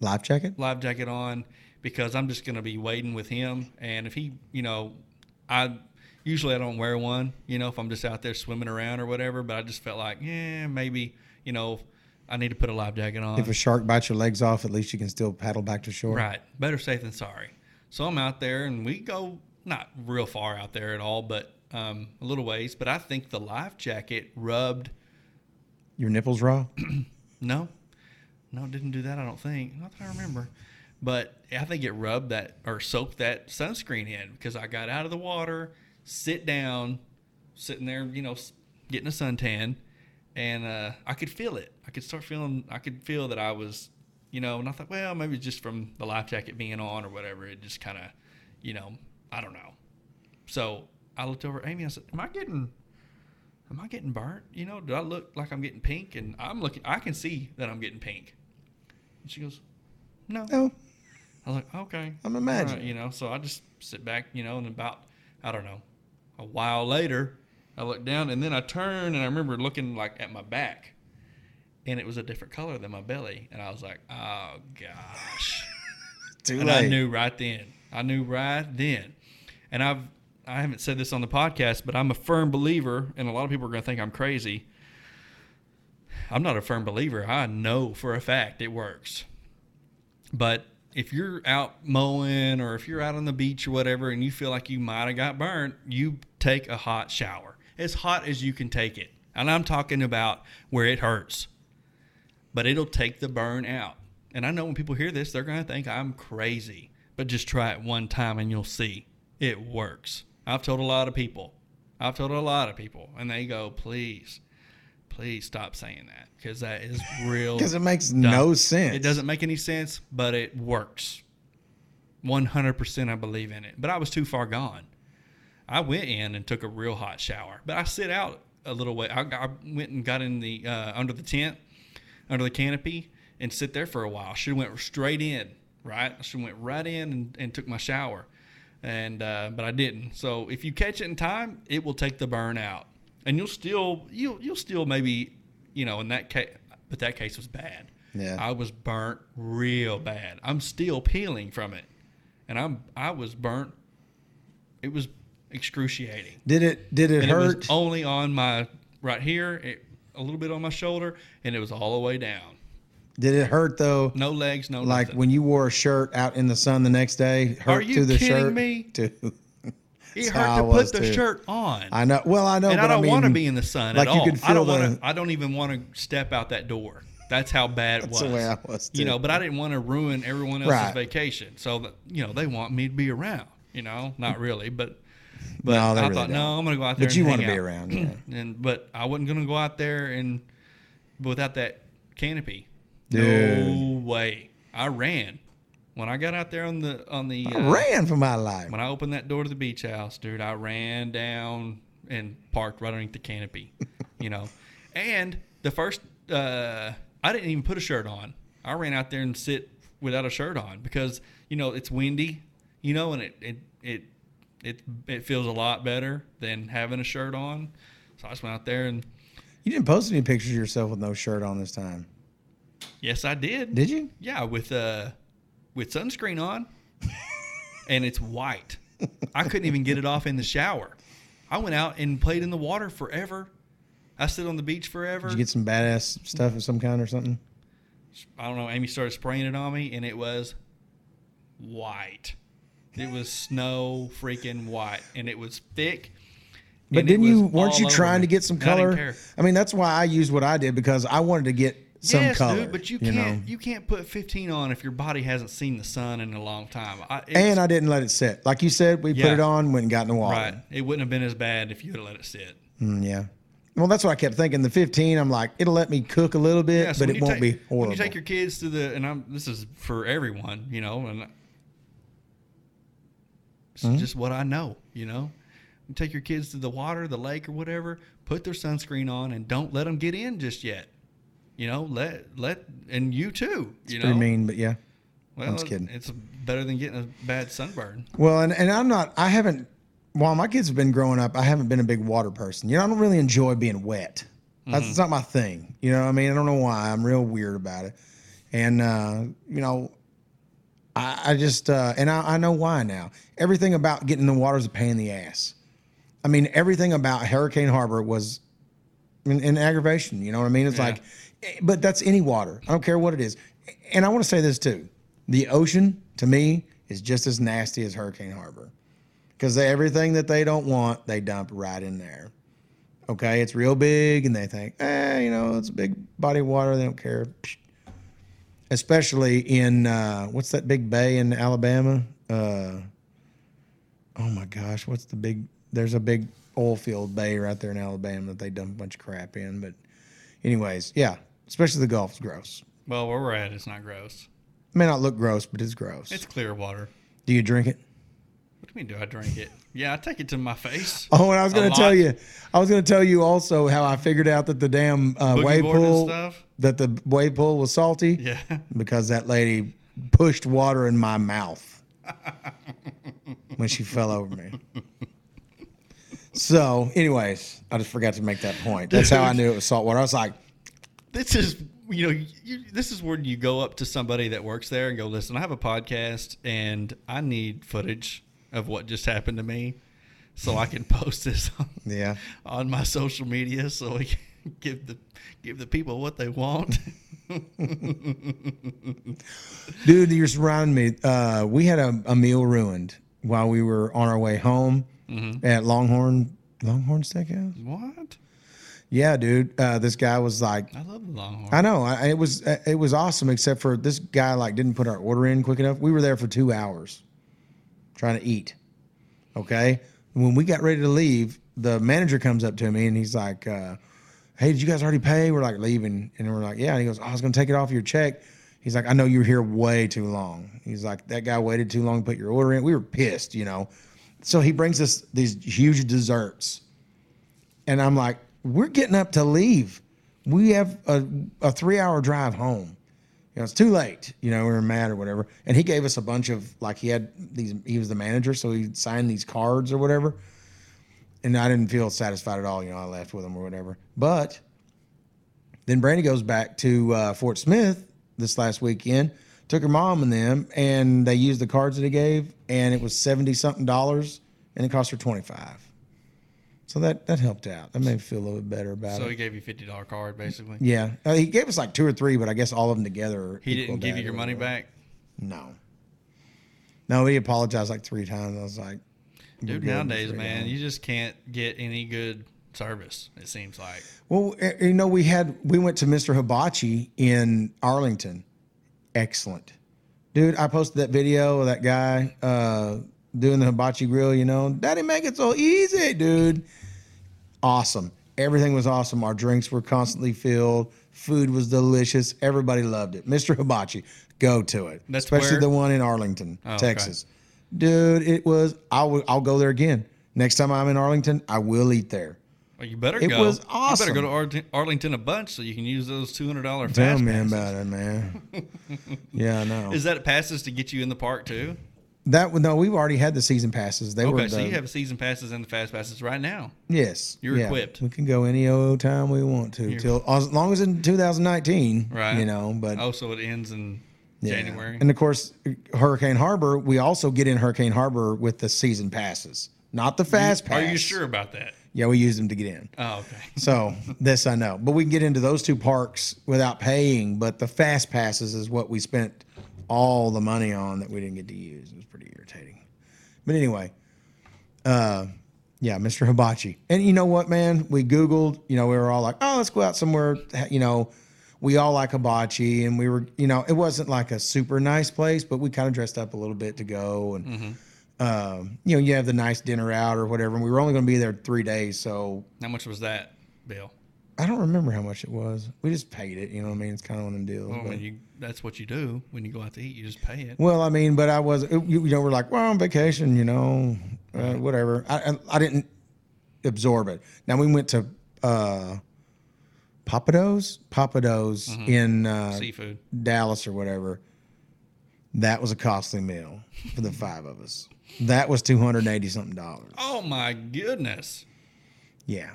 [SPEAKER 2] Life jacket.
[SPEAKER 1] life jacket on because I'm just going to be waiting with him. And if he, you know, I usually I don't wear one, you know, if I'm just out there swimming around or whatever. But I just felt like, yeah, maybe, you know, I need to put a life jacket on.
[SPEAKER 2] If a shark bites your legs off, at least you can still paddle back to shore.
[SPEAKER 1] Right. Better safe than sorry. So I'm out there and we go not real far out there at all, but um, a little ways. But I think the life jacket rubbed.
[SPEAKER 2] Your nipples raw.
[SPEAKER 1] No, no, it didn't do that. I don't think. Not that I remember. But I think it rubbed that or soaked that sunscreen in because I got out of the water, sit down, sitting there, you know, getting a suntan, and uh, I could feel it. I could start feeling. I could feel that I was, you know, and I thought, well, maybe it's just from the life jacket being on or whatever. It just kind of, you know, I don't know. So I looked over at Amy. I said, "Am I getting?" Am I getting burnt? You know, do I look like I'm getting pink? And I'm looking, I can see that I'm getting pink. And she goes, No.
[SPEAKER 2] No,
[SPEAKER 1] I was like, Okay.
[SPEAKER 2] I'm imagining.
[SPEAKER 1] right, you know, so I just sit back, you know, and about, I don't know, a while later, I look down and then I turn and I remember looking like at my back and it was a different color than my belly. And I was like, Oh gosh.
[SPEAKER 2] too
[SPEAKER 1] and
[SPEAKER 2] late.
[SPEAKER 1] I knew right then. I knew right then. And I've I haven't said this on the podcast, but I'm a firm believer, and a lot of people are going to think I'm crazy. I'm not a firm believer. I know for a fact it works. But if you're out mowing or if you're out on the beach or whatever and you feel like you might have got burnt, you take a hot shower. As hot as you can take it. And I'm talking about where it hurts. But it'll take the burn out. And I know when people hear this, they're going to think I'm crazy. But just try it one time and you'll see it works. I've told a lot of people. I've told a lot of people. And they go, please, please stop saying that because that is real.
[SPEAKER 2] because it makes
[SPEAKER 1] dumb.
[SPEAKER 2] no sense.
[SPEAKER 1] It doesn't make any sense, but it works. 100% I believe in it. But I was too far gone. I went in and took a real hot shower, but I sit out a little way. I, I went and got in the uh, under the tent, under the canopy, and sit there for a while. Should have went straight in, right? I should have went right in and, and took my shower, and uh, but I didn't. So if you catch it in time, it will take the burn out, and you'll still you'll you'll still maybe you know in that case, but that case was bad.
[SPEAKER 2] Yeah.
[SPEAKER 1] I was burnt real bad. I'm still peeling from it, and I'm I was burnt. It was excruciating.
[SPEAKER 2] Did it? Did it
[SPEAKER 1] And it
[SPEAKER 2] hurt?
[SPEAKER 1] was only on my right here, it, a little bit on my shoulder, and it was all the way down.
[SPEAKER 2] Did it hurt though?
[SPEAKER 1] No legs, no
[SPEAKER 2] Like
[SPEAKER 1] nothing.
[SPEAKER 2] when you wore a shirt out in the sun the next day, hurt
[SPEAKER 1] Are you
[SPEAKER 2] through the
[SPEAKER 1] kidding
[SPEAKER 2] shirt.
[SPEAKER 1] me?
[SPEAKER 2] Too.
[SPEAKER 1] it hurt
[SPEAKER 2] I
[SPEAKER 1] to put the
[SPEAKER 2] too.
[SPEAKER 1] shirt on.
[SPEAKER 2] I know. Well, I know,
[SPEAKER 1] and
[SPEAKER 2] but
[SPEAKER 1] I don't
[SPEAKER 2] mean,
[SPEAKER 1] want to be in the sun
[SPEAKER 2] like
[SPEAKER 1] at
[SPEAKER 2] you
[SPEAKER 1] all. I don't want to. I don't even want to step out that door. That's how bad it
[SPEAKER 2] That's
[SPEAKER 1] was.
[SPEAKER 2] the way I was, Too.
[SPEAKER 1] You know, but I didn't want to ruin everyone else's
[SPEAKER 2] Right.
[SPEAKER 1] vacation. So that you know, they want me to be around. You know, not really, but but
[SPEAKER 2] No,
[SPEAKER 1] I
[SPEAKER 2] really
[SPEAKER 1] thought, no,
[SPEAKER 2] don't.
[SPEAKER 1] I'm gonna go out there.
[SPEAKER 2] But you wanna be
[SPEAKER 1] out.
[SPEAKER 2] around, yeah.
[SPEAKER 1] and but I wasn't gonna go out there and without that canopy. No way. I ran when I got out there on the on the.
[SPEAKER 2] I
[SPEAKER 1] uh,
[SPEAKER 2] ran for my life.
[SPEAKER 1] when I opened that door to the beach house, dude, I ran down and parked right underneath the canopy, you know. And the first, uh, I didn't even put a shirt on. I ran out there and sit without a shirt on because you know it's windy, you know, and it it it it, it feels a lot better than having a shirt on. So I just went out there and
[SPEAKER 2] You didn't post any pictures of yourself with no shirt on this time,
[SPEAKER 1] yes, I did.
[SPEAKER 2] did you?
[SPEAKER 1] Yeah, with uh with sunscreen on. and it's white. I couldn't even get it off in the shower. I went out and played in the water forever. I sit on the beach forever.
[SPEAKER 2] Did you get some badass stuff of some kind or something?
[SPEAKER 1] I don't know. Amy started spraying it on me, and it was white. It was snow freaking white, and it was thick.
[SPEAKER 2] But didn't you? weren't you trying
[SPEAKER 1] me.
[SPEAKER 2] to get some
[SPEAKER 1] I
[SPEAKER 2] color?
[SPEAKER 1] care.
[SPEAKER 2] I mean, that's why I used what I did because I wanted to get some
[SPEAKER 1] yes,
[SPEAKER 2] color.
[SPEAKER 1] dude, but you
[SPEAKER 2] know?
[SPEAKER 1] can't you can't put 15 on if your body hasn't seen the sun in a long time. I,
[SPEAKER 2] And I didn't let it sit. Like you said, we put it on, went and got in the water.
[SPEAKER 1] right, it wouldn't have been as bad if you had let it sit.
[SPEAKER 2] Mm, yeah. Well, that's what I kept thinking. The 15, I'm like, it'll let me cook a little bit,
[SPEAKER 1] Yeah, so
[SPEAKER 2] but it won't
[SPEAKER 1] take-
[SPEAKER 2] be horrible.
[SPEAKER 1] When you take your kids to the, and I'm this is for everyone, you know, and it's
[SPEAKER 2] Mm-hmm.
[SPEAKER 1] just what I know, you know. You take your kids to the water, the lake, or whatever. Put their sunscreen on, and don't let them get in just yet. You know, let let and you too.
[SPEAKER 2] it's
[SPEAKER 1] you
[SPEAKER 2] pretty
[SPEAKER 1] know,
[SPEAKER 2] mean, but yeah.
[SPEAKER 1] well,
[SPEAKER 2] just kidding.
[SPEAKER 1] it's better than getting a bad sunburn.
[SPEAKER 2] Well, and, and I'm not, I haven't while my kids have been growing up, I haven't been a big water person. You know, I don't really enjoy being wet. That's it's not my thing. You know what I mean? I don't know why. I'm real weird about it. And uh, you know, I, I just uh, and I, I know why now. Everything about getting in the water is a pain in the ass. I mean, everything about Hurricane Harbor was an, an aggravation. You know what I mean? It's
[SPEAKER 1] Yeah.
[SPEAKER 2] like, eh, but that's any water. I don't care what it is. And I want to say this too: the ocean to me is just as nasty as Hurricane Harbor because everything that they don't want, they dump right in there. Okay, it's real big, and they think, eh, you know, it's a big body of water. They don't care. Psh. Especially in uh, what's that big bay in Alabama? Uh, oh my gosh, what's the big? There's a big oil field bay right there in Alabama that they dump a bunch of crap in. But, anyways, yeah, especially the Gulf's gross.
[SPEAKER 1] Well, where we're at, it's not gross.
[SPEAKER 2] It may not look gross, but it's gross.
[SPEAKER 1] It's clear water.
[SPEAKER 2] Do you drink it?
[SPEAKER 1] What do you mean? Do I drink it? Yeah, I take it to my face.
[SPEAKER 2] Oh, and I was going to tell you, I was going to tell you also how I figured out that the damn uh, wave pool,
[SPEAKER 1] stuff?
[SPEAKER 2] That the wave pool was salty.
[SPEAKER 1] Yeah.
[SPEAKER 2] because that lady pushed water in my mouth when she fell over me. So, anyways, I just forgot to make that point. That's how I knew it was salt water. I was like,
[SPEAKER 1] this is you know you, this is where you go up to somebody that works there and go listen i have a podcast and i need footage of what just happened to me so i can post this on,
[SPEAKER 2] yeah.
[SPEAKER 1] on my social media so we can give the give the people what they want
[SPEAKER 2] Dude, you're surrounding me. Uh, we had a, a meal ruined while we were on our way home at Longhorn Longhorn Steakhouse.
[SPEAKER 1] what
[SPEAKER 2] Yeah, dude. Uh, this guy was like,
[SPEAKER 1] i love the longhorn
[SPEAKER 2] I know. I, it was it was awesome, except for this guy like didn't put our order in quick enough. We were there for two hours trying to eat. Okay, when we got ready to leave, the manager comes up to me and he's like, uh, "Hey, did you guys already pay?" We're like leaving, and we're like, "Yeah." And he goes, oh, "I was going to take it off your check." He's like, "I know you were here way too long." He's like, "That guy waited too long to put your order in." We were pissed, you know. So he brings us these huge desserts. And I'm like, we're getting up to leave. We have a, a three hour drive home. You know, it's too late. You know, we were mad or whatever. And he gave us a bunch of like he had these. He was the manager, so he signed these cards or whatever. And I didn't feel satisfied at all. You know, I left with him or whatever. But then Brandy goes back to uh, Fort Smith this last weekend. Took her mom and them, and they used the cards that he gave, and it was seventy something dollars, and it cost her twenty five. So that that helped out. That made me feel a little bit better about
[SPEAKER 1] so
[SPEAKER 2] it.
[SPEAKER 1] So he gave you $50 card basically
[SPEAKER 2] Yeah, uh, he gave us like two or three, but I guess all of them together.
[SPEAKER 1] he didn't give you your money back
[SPEAKER 2] No. No, he apologized like three times. I was like, "We're
[SPEAKER 1] dude nowadays
[SPEAKER 2] we're
[SPEAKER 1] man
[SPEAKER 2] good."
[SPEAKER 1] you just can't get any good service it seems like
[SPEAKER 2] Well, eh, you know, we had we went to Mr. Hibachi in Arlington. Excellent, dude. I posted that video of that guy uh, doing the hibachi grill. You know, Daddy make it so easy, dude. Awesome. Everything was awesome. Our drinks were constantly filled. Food was delicious. Everybody loved it. Mr. Hibachi, go to it.
[SPEAKER 1] That's
[SPEAKER 2] especially
[SPEAKER 1] where?
[SPEAKER 2] the one in Arlington,
[SPEAKER 1] Oh, okay.
[SPEAKER 2] Dude, it was. I'll I'll go there again. Next time I'm in Arlington, I will eat there.
[SPEAKER 1] Well, you better
[SPEAKER 2] It
[SPEAKER 1] go.
[SPEAKER 2] was
[SPEAKER 1] You
[SPEAKER 2] awesome.
[SPEAKER 1] better go to Arlington, a bunch so you can use those two hundred dollar
[SPEAKER 2] Tell
[SPEAKER 1] fast
[SPEAKER 2] me
[SPEAKER 1] passes.
[SPEAKER 2] about it, man. yeah, I know.
[SPEAKER 1] Is that passes to get you in the park too?
[SPEAKER 2] that no, we've already had the season passes. They were
[SPEAKER 1] Okay,
[SPEAKER 2] the,
[SPEAKER 1] so you have season passes and the fast passes right now.
[SPEAKER 2] yes.
[SPEAKER 1] you're
[SPEAKER 2] yeah.
[SPEAKER 1] equipped.
[SPEAKER 2] We can go any old time we want to, till as long as in 2019,
[SPEAKER 1] Right.
[SPEAKER 2] You know, but
[SPEAKER 1] Oh, so it ends in
[SPEAKER 2] yeah.
[SPEAKER 1] January.
[SPEAKER 2] And of course, Hurricane Harbor. We also get in Hurricane Harbor with the season passes, not the fast pass.
[SPEAKER 1] Are you sure about that?
[SPEAKER 2] Yeah, we use them to get in.
[SPEAKER 1] Oh, okay.
[SPEAKER 2] So this I know, but we can get into those two parks without paying. But the fast passes is what we spent all the money on that we didn't get to use. It was pretty irritating. But anyway, uh, yeah, Mr. Hibachi, and you know what, man? We Googled. You know, we were all like, oh, let's go out somewhere. You know, we all like hibachi, and we were, you know, it wasn't like a super nice place, but we kind of dressed up a little bit to go and. Um, you know, you have the nice dinner out or whatever. And we were only going to be there three days, so
[SPEAKER 1] How much was that, Bill?
[SPEAKER 2] I don't remember how much it was. We just paid it. You know what I mean? It's kind of one of them deals.
[SPEAKER 1] Well, you that's what you do when you go out to eat. You just pay it.
[SPEAKER 2] well, I mean, but I was, you, you know, we're like, well, on vacation, you know, uh, whatever. I, I I didn't absorb it. Now we went to uh, Pappadeaux, Pappadeaux in uh,
[SPEAKER 1] Seafood.
[SPEAKER 2] Dallas or whatever. That was a costly meal for the five of us. That was two hundred eighty something dollars.
[SPEAKER 1] Oh my goodness.
[SPEAKER 2] Yeah,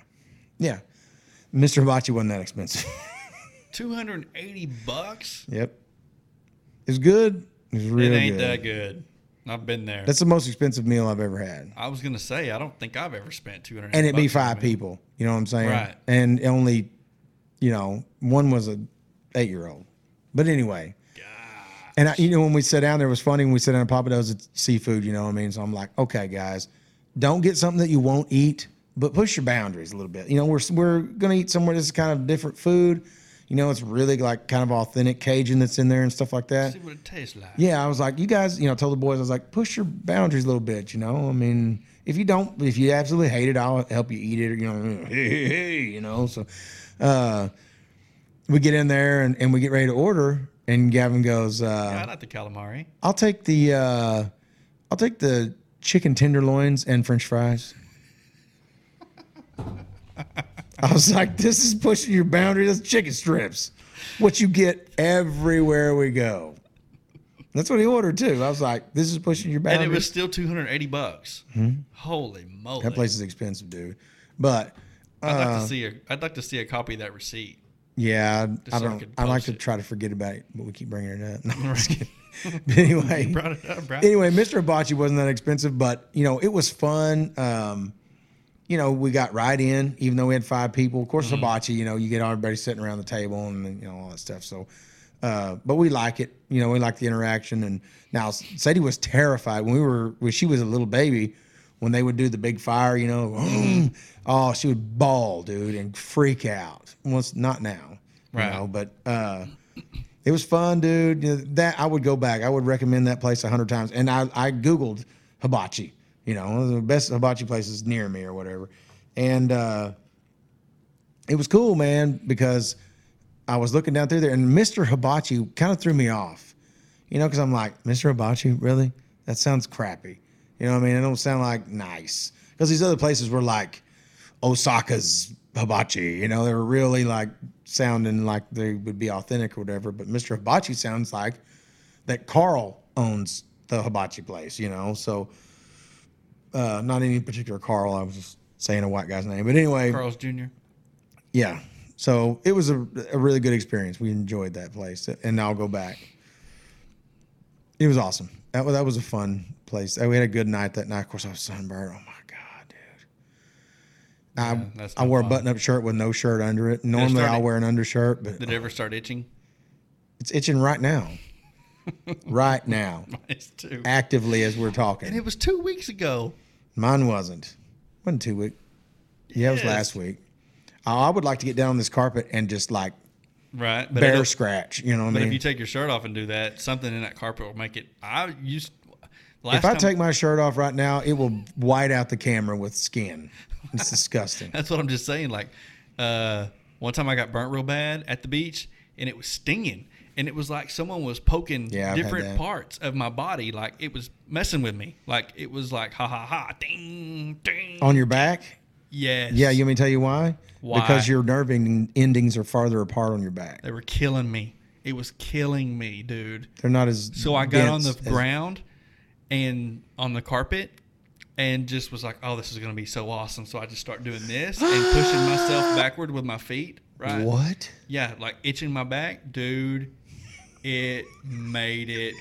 [SPEAKER 2] yeah. Mr. Hibachi wasn't that expensive.
[SPEAKER 1] 280 bucks?
[SPEAKER 2] yep. It was good. It really
[SPEAKER 1] it ain't
[SPEAKER 2] good.
[SPEAKER 1] that good. I've been there.
[SPEAKER 2] That's the most expensive meal I've ever had.
[SPEAKER 1] I was gonna say I don't think I've ever spent 200.
[SPEAKER 2] And it'd be
[SPEAKER 1] bucks on a
[SPEAKER 2] five people. You know what I'm saying?
[SPEAKER 1] Right.
[SPEAKER 2] And only, you know, one was a eight year old. But anyway. And I, you know, when we sat down there, it was funny when we sat down at Pappadeaux's, it's seafood, you know what I mean? So I'm like, okay, guys, don't get something that you won't eat, but push your boundaries a little bit. You know, we're, we're going to eat somewhere that's kind of different food. You know, it's really like kind of authentic Cajun that's in there and stuff like that.
[SPEAKER 1] See what it tastes like.
[SPEAKER 2] Yeah, I was like, you guys, you know, I told the boys, I was like, push your boundaries a little bit, you know? I mean, if you don't, if you absolutely hate it, I'll help you eat it, or, you know, hey, hey, hey, you know? So, uh, we get in there and, and we get ready to order, and Gavin goes, uh,
[SPEAKER 1] Yeah, I like the calamari.
[SPEAKER 2] I'll take the, uh, I'll take the chicken tenderloins and French fries. I was like, this is pushing your boundary. That's chicken strips. What you get everywhere we go. That's what he ordered too. I was like, this is pushing your
[SPEAKER 1] And it was still 280 bucks. Holy moly!
[SPEAKER 2] that place is expensive, dude. But
[SPEAKER 1] I'd like
[SPEAKER 2] uh,
[SPEAKER 1] to see a. I'd like to see a copy of that receipt.
[SPEAKER 2] yeah, I
[SPEAKER 1] so
[SPEAKER 2] don't. I like
[SPEAKER 1] post
[SPEAKER 2] to try to forget about it, but we keep bringing it up. No, I'm just kidding. But anyway,
[SPEAKER 1] Brought it up,
[SPEAKER 2] anyway, Mr. Hibachi wasn't that expensive, but you know, it was fun. Um, you know, we got right in, even though we had five people. Of course, hibachi, you know, you get everybody sitting around the table and you know all that stuff. So, uh, but we like it. You know, we like the interaction. And now Sadie was terrified when we were when she was a little baby. When they would do the big fire, you know, oh, she would bawl, dude, and freak out. Well, it's not now,
[SPEAKER 1] Right.
[SPEAKER 2] you know, but uh, it was fun, dude. You know, that I would go back. I would recommend that place a hundred times. And I, I googled hibachi. You know, one of the best hibachi places near me or whatever. And uh, it was cool, man, because I was looking down through there, and Mr. Hibachi kind of threw me off. You know, because I'm like, Mr. Hibachi, really? That sounds crappy. You know what I mean? It don't sound like nice. Because these other places were like Osaka's hibachi. You know, they were really like sounding like they would be authentic or whatever. But Mr. Hibachi sounds like that Carl owns the hibachi place, you know? So, uh, not any particular Carl. I was just saying a white guy's name. But anyway,
[SPEAKER 1] Carl's Jr.
[SPEAKER 2] yeah. So it was a, a really good experience. We enjoyed that place, and I'll go back. It was awesome. That was that was a fun place. We had a good night that night. Of course, I was sunburned. Oh my god, dude! I I wore a button-up shirt with no shirt under it. Normally, I'll wear an undershirt, but
[SPEAKER 1] Did it ever start itching?
[SPEAKER 2] it's itching right now. right now, actively as we're talking.
[SPEAKER 1] And it was two weeks ago.
[SPEAKER 2] Mine wasn't. wasn't two week. Yeah, it was last week. I I would like to get down on this carpet and just like
[SPEAKER 1] Right. But, it'll-
[SPEAKER 2] scratch. You know what I
[SPEAKER 1] but
[SPEAKER 2] mean?
[SPEAKER 1] if you take your shirt off and do that, something in that carpet will make it. I used. Last
[SPEAKER 2] If I take my shirt off right now, it will white out the camera with skin. It's disgusting.
[SPEAKER 1] That's what I'm just saying. Like, uh, one time I got burnt real bad at the beach, and it was stinging, and it was like someone was poking
[SPEAKER 2] Yeah,
[SPEAKER 1] different parts of my body. Like it was messing with me. Like it was like ha ha ha, ding ding.
[SPEAKER 2] On your back?
[SPEAKER 1] Yes.
[SPEAKER 2] Yeah, you want me to tell you why?
[SPEAKER 1] Why?
[SPEAKER 2] Because your nerve ending- endings are farther apart on your back.
[SPEAKER 1] They were killing me. It was killing me, dude.
[SPEAKER 2] They're not as
[SPEAKER 1] So I got on the
[SPEAKER 2] as-
[SPEAKER 1] ground and on the carpet and just was like, oh, this is going to be so awesome. So I just start doing this and pushing myself backward with my feet. Right.
[SPEAKER 2] What?
[SPEAKER 1] Yeah, like itching my back, dude. It made it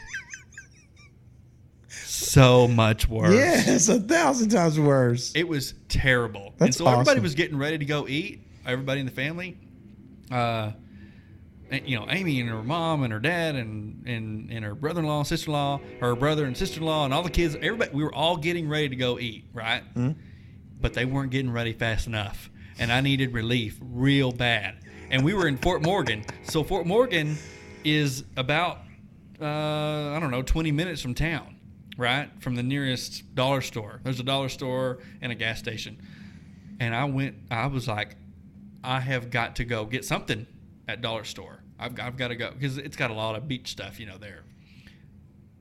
[SPEAKER 1] so much worse.
[SPEAKER 2] Yes, a thousand times worse.
[SPEAKER 1] It was terrible. and
[SPEAKER 2] That's
[SPEAKER 1] so everybody was getting ready to go eat. Everybody in the family. Uh, and, you know, Amy and her mom and her dad and and, and her brother-in-law and sister-in-law, her brother and sister-in-law and all the kids. Everybody, we were all getting ready to go eat, right?
[SPEAKER 2] Hmm?
[SPEAKER 1] But they weren't getting ready fast enough, and I needed relief real bad. And we were in Fort Morgan, so Fort Morgan is about uh, I don't know, 20 minutes from town, right? From the nearest dollar store. There's a dollar store and a gas station. And I went, I was like, I have got to go get something at dollar store. I've, I've got to go because it's got a lot of beach stuff, you know, there.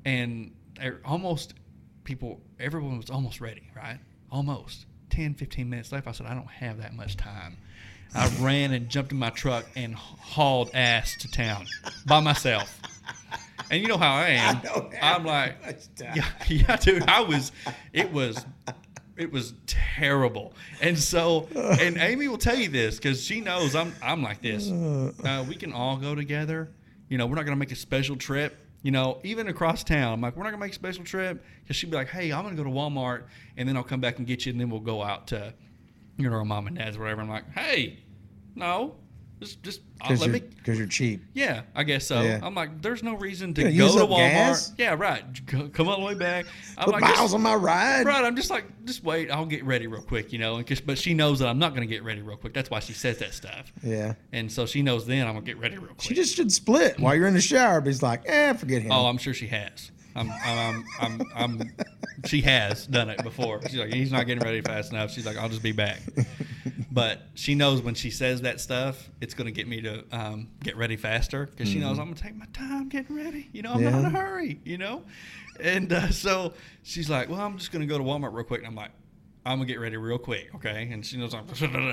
[SPEAKER 1] And they're almost, people, everyone was almost ready, right? Almost. 10, 15 minutes left. I said, I don't have that much time. I ran and jumped in my truck and hauled ass to town by myself. And you know how I am.
[SPEAKER 2] have
[SPEAKER 1] I'm like, yeah, yeah, dude. I was, it was, it was terrible. And so, and Amy will tell you this because she knows I'm, I'm like this. Uh, we can all go together. You know, we're not gonna make a special trip. You know, even across town. I'm like, we're not gonna make a special trip because she'd be like, hey, I'm gonna go to Walmart and then I'll come back and get you, and then we'll go out to, you know, our mom and dad's or whatever. I'm like, hey, no, just, just uh,
[SPEAKER 2] Because
[SPEAKER 1] let
[SPEAKER 2] you're, you're cheap.
[SPEAKER 1] Yeah, I guess so.
[SPEAKER 2] Yeah.
[SPEAKER 1] I'm like, there's no reason to go to Walmart.
[SPEAKER 2] gas.
[SPEAKER 1] Yeah, right. Come all the way back. I'm
[SPEAKER 2] Put
[SPEAKER 1] like,
[SPEAKER 2] miles
[SPEAKER 1] just-
[SPEAKER 2] on my ride.
[SPEAKER 1] right. I'm just like, just wait. I'll get ready real quick, you know. And 'cause- but she knows that I'm not going to get ready real quick. That's why she says that stuff.
[SPEAKER 2] Yeah.
[SPEAKER 1] And so she knows then I'm gonna get ready real quick.
[SPEAKER 2] She just should split while you're in the shower. But he's like, eh, forget him.
[SPEAKER 1] oh, I'm sure she has. I'm, I'm, I'm, I'm, I'm, she has done it before. She's like, he's not getting ready fast enough. She's like, I'll just be back. But she knows when she says that stuff, it's going to get me to um, get ready faster because she knows I'm going to take my time getting ready. You know, I'm not in a
[SPEAKER 2] Mm-hmm.
[SPEAKER 1] Hurry, you know? And uh, so she's like, well, I'm just going to go to Walmart real quick. And I'm like, I'm going to get ready real quick, okay? And she knows I'm,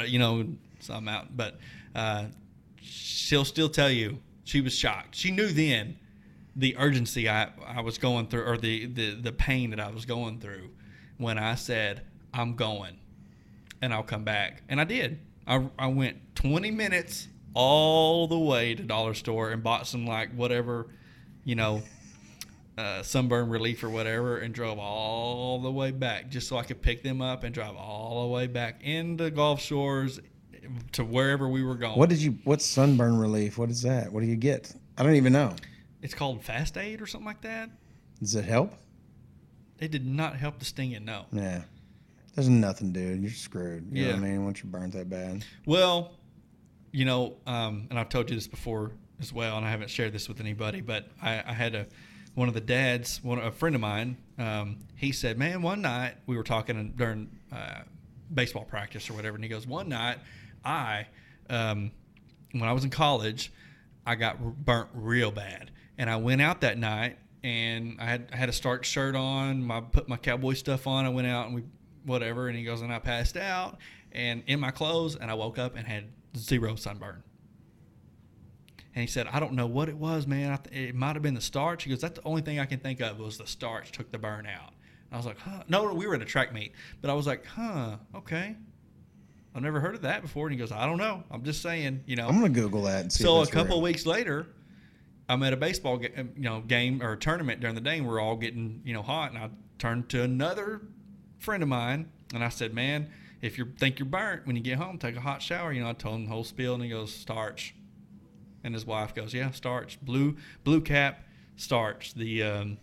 [SPEAKER 1] you know, so I'm out. But uh, she'll still tell you she was shocked. She knew then the urgency I, I was going through or the, the, the pain that I was going through when I said, I'm going and I'll come back. And I did. I, I went 20 minutes all the way to dollar store and bought some like whatever, you know, uh, sunburn relief or whatever, and drove all the way back just so I could pick them up and drive all the way back into Gulf Shores to wherever we were going.
[SPEAKER 2] What did you? What's sunburn relief? What is that? What do you get? I don't even know.
[SPEAKER 1] It's called Fast Aid or something like that.
[SPEAKER 2] Does it help?
[SPEAKER 1] It did not help the stinging. No.
[SPEAKER 2] Yeah. There's nothing, dude. You're screwed. You know what I mean? Once you're burnt that bad.
[SPEAKER 1] Well, you know, um, and I've told you this before as well, and I haven't shared this with anybody, but I, I had a one of the dads, one a friend of mine. Um, he said, "Man, one night we were talking during uh, baseball practice or whatever, and he goes, one night I, um, when I was in college, I got burnt real bad, and I went out that night." And I had I had a Stark shirt on, my put my cowboy stuff on. I went out and we whatever. And he goes, and I passed out and in my clothes, and I woke up and had zero sunburn. And he said, I don't know what it was, man. I th- it might have been the starch. He goes, that's the only thing I can think of was the starch took the burn out. And I was like, huh? No, we were at a track meet, but I was like, huh, okay. I've never heard of that before. And he goes, I don't know. I'm just saying, you know.
[SPEAKER 2] I'm gonna Google that and see.
[SPEAKER 1] So a couple weeks later, I'm at a baseball ga- uh, you know game or tournament during the day, and we're all getting you know hot. And I turned to another friend of mine, and I said, "Man, if you think you're burnt when you get home, take a hot shower." You know, I told him the whole spiel, and he goes, "Starch," and his wife goes, "Yeah, starch, blue blue cap, starch." The um,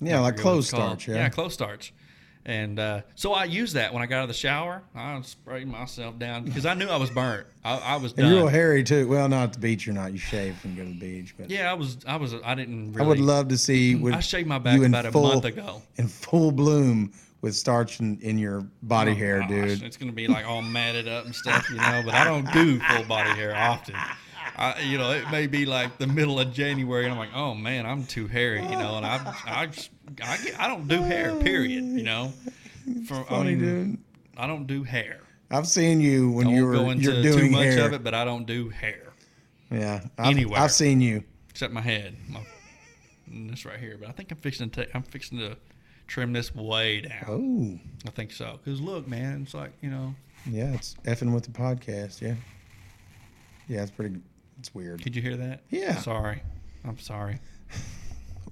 [SPEAKER 2] Yeah, like clothes starch. Yeah.
[SPEAKER 1] yeah, clothes starch. And uh, so I used that when I got out of the shower. I sprayed myself down because I knew I was burnt. I, I was
[SPEAKER 2] and
[SPEAKER 1] done.
[SPEAKER 2] you're real hairy too. Well, not at the beach. You're not. You shave when you go to the beach. But
[SPEAKER 1] Yeah, I was. I was. I didn't. Really,
[SPEAKER 2] I would love to see.
[SPEAKER 1] I shaved my back about a month ago.
[SPEAKER 2] in full bloom with starch in, in your body
[SPEAKER 1] Oh,
[SPEAKER 2] hair,
[SPEAKER 1] gosh,
[SPEAKER 2] dude.
[SPEAKER 1] It's gonna be like all matted up and stuff, you know. But I don't do full body hair often. I, you know, it may be like the middle of January, and I'm like, oh man, I'm too hairy, you know. And I, I, I, get, I don't do hair, period. You know. For,
[SPEAKER 2] Funny,
[SPEAKER 1] I mean,
[SPEAKER 2] dude.
[SPEAKER 1] I don't do hair.
[SPEAKER 2] I've seen you when
[SPEAKER 1] I
[SPEAKER 2] you were
[SPEAKER 1] go into
[SPEAKER 2] you're
[SPEAKER 1] too
[SPEAKER 2] doing
[SPEAKER 1] much
[SPEAKER 2] hair.
[SPEAKER 1] of it, but I don't do hair
[SPEAKER 2] Yeah, I've,
[SPEAKER 1] Anywhere.
[SPEAKER 2] I've seen you.
[SPEAKER 1] except my head. My, this right here, but I think I'm fixing to. I'm fixing to trim this way down.
[SPEAKER 2] Oh,
[SPEAKER 1] I think so. Cause look, man, it's like you know.
[SPEAKER 2] yeah, it's effing with the podcast. Yeah, yeah, it's pretty. It's weird.
[SPEAKER 1] Did you hear that?
[SPEAKER 2] Yeah.
[SPEAKER 1] Sorry. I'm sorry.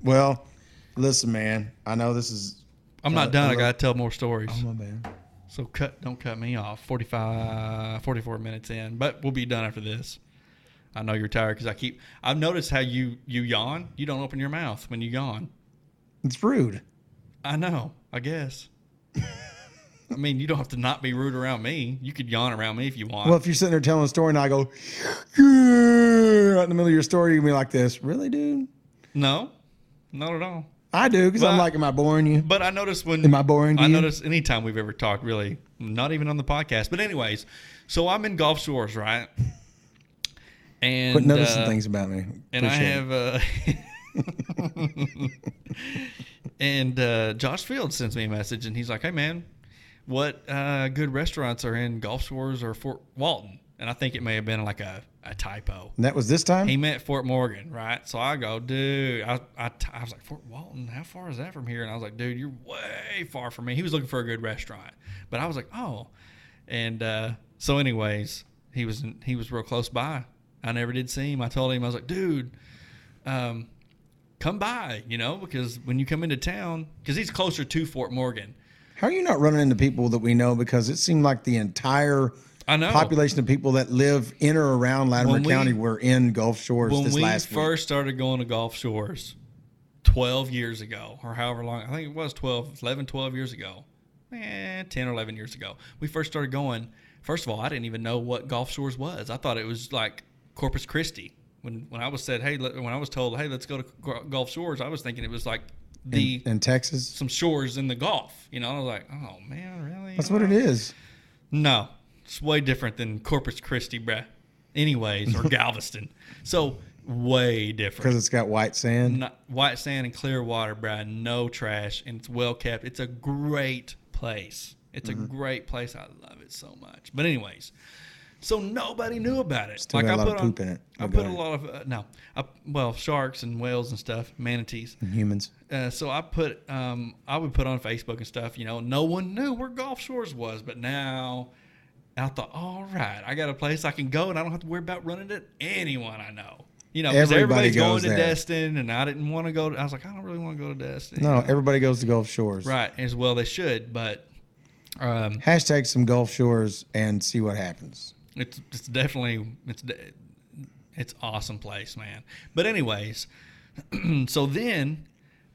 [SPEAKER 2] Well, listen, man. I know this is.
[SPEAKER 1] I'm
[SPEAKER 2] Uh,
[SPEAKER 1] not done. I gotta tell more stories.
[SPEAKER 2] Oh my bad.
[SPEAKER 1] So cut. Don't cut me off. 45, 44 minutes in, but we'll be done after this. I know you're tired because I keep. I've noticed how you you yawn. You don't open your mouth when you yawn.
[SPEAKER 2] It's rude.
[SPEAKER 1] I know. I guess. I mean, you don't have to not be rude around me. You could yawn around me if you want.
[SPEAKER 2] Well, if you're sitting there telling a story and I go, right in the middle of your story, you can be like this. Really, dude?
[SPEAKER 1] no, not at all.
[SPEAKER 2] I do because I'm like, am I boring you?
[SPEAKER 1] But I noticed when
[SPEAKER 2] Am I boring
[SPEAKER 1] I
[SPEAKER 2] you?
[SPEAKER 1] noticed anytime we've ever talked, really, not even on the podcast. But anyways, so I'm in Gulf Shores, right? And
[SPEAKER 2] Quit noticing
[SPEAKER 1] uh,
[SPEAKER 2] things about me.
[SPEAKER 1] and I have uh, and uh, Josh Fields sends me a message, and he's like, "Hey man, what uh, good restaurants are in Gulf Shores or Fort Walton?" And I think it may have been like a, a typo.
[SPEAKER 2] And that was this time.
[SPEAKER 1] He meant Fort Morgan, right? So I go, dude. I, I, I was like, Fort Walton, how far is that from here? And I was like, dude, you're way far from me. He was looking for a good restaurant, but I was like, oh. And uh, so, anyways, he was he was real close by. I never did see him. I told him I was like, dude, um, come by, you know, because when you come into town, because he's closer to Fort Morgan.
[SPEAKER 2] How are you not running into people that we know? Because it seemed like the entire
[SPEAKER 1] I know.
[SPEAKER 2] population of people that live in or around Latimer
[SPEAKER 1] we-
[SPEAKER 2] County were in Gulf Shores
[SPEAKER 1] when
[SPEAKER 2] this
[SPEAKER 1] we
[SPEAKER 2] last week.
[SPEAKER 1] first started going to Gulf Shores 12 years ago, or however long, I think it was 12, 11, 12 years ago, eh, 10 or 11 years ago, we first started going. First of all, I didn't even know what Gulf Shores was. I thought it was like Corpus Christi. When, when I was said, hey, when I was told, hey, let's go to Gulf Shores, I was thinking it was like the
[SPEAKER 2] in, in Texas.
[SPEAKER 1] some shores in the Gulf. You know, I was like, oh man, really?
[SPEAKER 2] That's what it is.
[SPEAKER 1] No, it's way different than Corpus Christi, bruh. Anyways, or Galveston. So way different.
[SPEAKER 2] Because it's got white sand.
[SPEAKER 1] Not, white sand and clear water, bruh. No trash, and it's well kept. It's a great place. It's
[SPEAKER 2] Mm-hmm.
[SPEAKER 1] a great place. I love it so much. But anyways, so nobody knew about it.
[SPEAKER 2] Still got a lot of
[SPEAKER 1] on-
[SPEAKER 2] it.
[SPEAKER 1] I put a lot of uh, no, I, well, sharks and whales and stuff, manatees.
[SPEAKER 2] And humans.
[SPEAKER 1] Uh, so I put, um, I would put on Facebook and stuff. You know, no one knew where Gulf Shores was, but now I thought, all right, I got a place I can go, and I don't have to worry about running into anyone I know. You know, because
[SPEAKER 2] Everybody
[SPEAKER 1] everybody's going to
[SPEAKER 2] there.
[SPEAKER 1] Destin, and I didn't want to go. To, I was like, I don't really want to go to Destin.
[SPEAKER 2] No, everybody goes to Gulf Shores.
[SPEAKER 1] right as well they should, but um,
[SPEAKER 2] Hashtag some Gulf Shores and see what happens.
[SPEAKER 1] it's it's definitely it's it's awesome place, man. But anyways, so then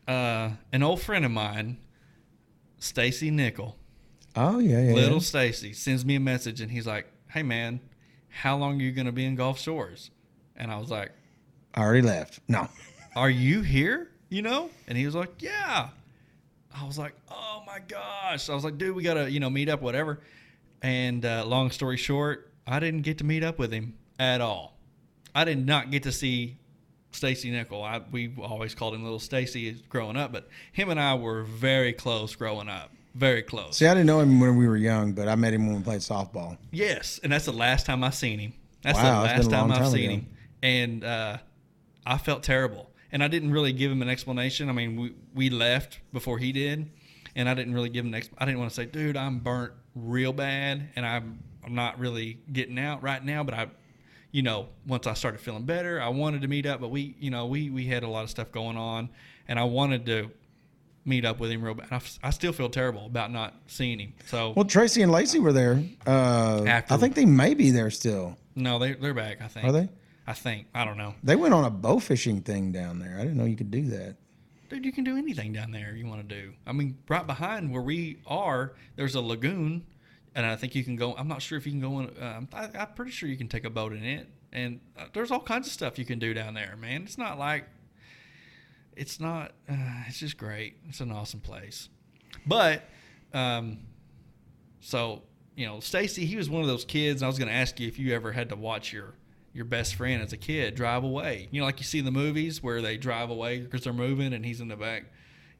[SPEAKER 1] uh, an old friend of mine, Stacy Nickel.
[SPEAKER 2] Oh yeah, yeah.
[SPEAKER 1] Little
[SPEAKER 2] yeah.
[SPEAKER 1] Stacy sends me a message and he's like, "Hey man, how long are you going to be in Gulf Shores?" And I was like,
[SPEAKER 2] I already left. No.
[SPEAKER 1] "Are you here?" You know? And he was like, "Yeah." I was like, "Oh my gosh!" I was like, "Dude, we gotta, you know, meet up, whatever." And uh, long story short, I didn't get to meet up with him at all. I did not get to see Stacy Nickel. I, we always called him Little Stacy growing up, but him and I were very close growing up. Very close.
[SPEAKER 2] See, I didn't know him when we were young, but I met him when we played softball.
[SPEAKER 1] Yes, and that's the last time I seen him. That's
[SPEAKER 2] Wow,
[SPEAKER 1] the
[SPEAKER 2] that's
[SPEAKER 1] last
[SPEAKER 2] a long
[SPEAKER 1] time I've
[SPEAKER 2] time
[SPEAKER 1] seen
[SPEAKER 2] ago.
[SPEAKER 1] him, and uh, I felt terrible. And I didn't really give him an explanation. I mean, we we left before he did, and I didn't really give him an. Exp- I didn't want to say, "Dude, I'm burnt real bad, and I'm I'm not really getting out right now." But I, you know, once I started feeling better, I wanted to meet up. But we, you know, we we had a lot of stuff going on, and I wanted to meet up with him real bad. I, I still feel terrible about not seeing him. So
[SPEAKER 2] Well, Tracy and Lacey were there. Uh,
[SPEAKER 1] After-
[SPEAKER 2] I think they may be there still.
[SPEAKER 1] no, they they're back. I think.
[SPEAKER 2] Are they?
[SPEAKER 1] I think. I don't know.
[SPEAKER 2] They went on a bow fishing thing down there. I didn't know you could do that.
[SPEAKER 1] Dude, you can do anything down there you want to do. I mean, right behind where we are, there's a lagoon, and I think you can go. I'm not sure if you can go in. Um, I, I'm pretty sure you can take a boat in it, and uh, there's all kinds of stuff you can do down there, man. It's not like. It's not. Uh, it's just great. It's an awesome place, but, um, so you know, Stacy, he was one of those kids. And I was going to ask you if you ever had to watch your your best friend as a kid drive away. You know, like you see in the movies where they drive away because they're moving and he's in the back,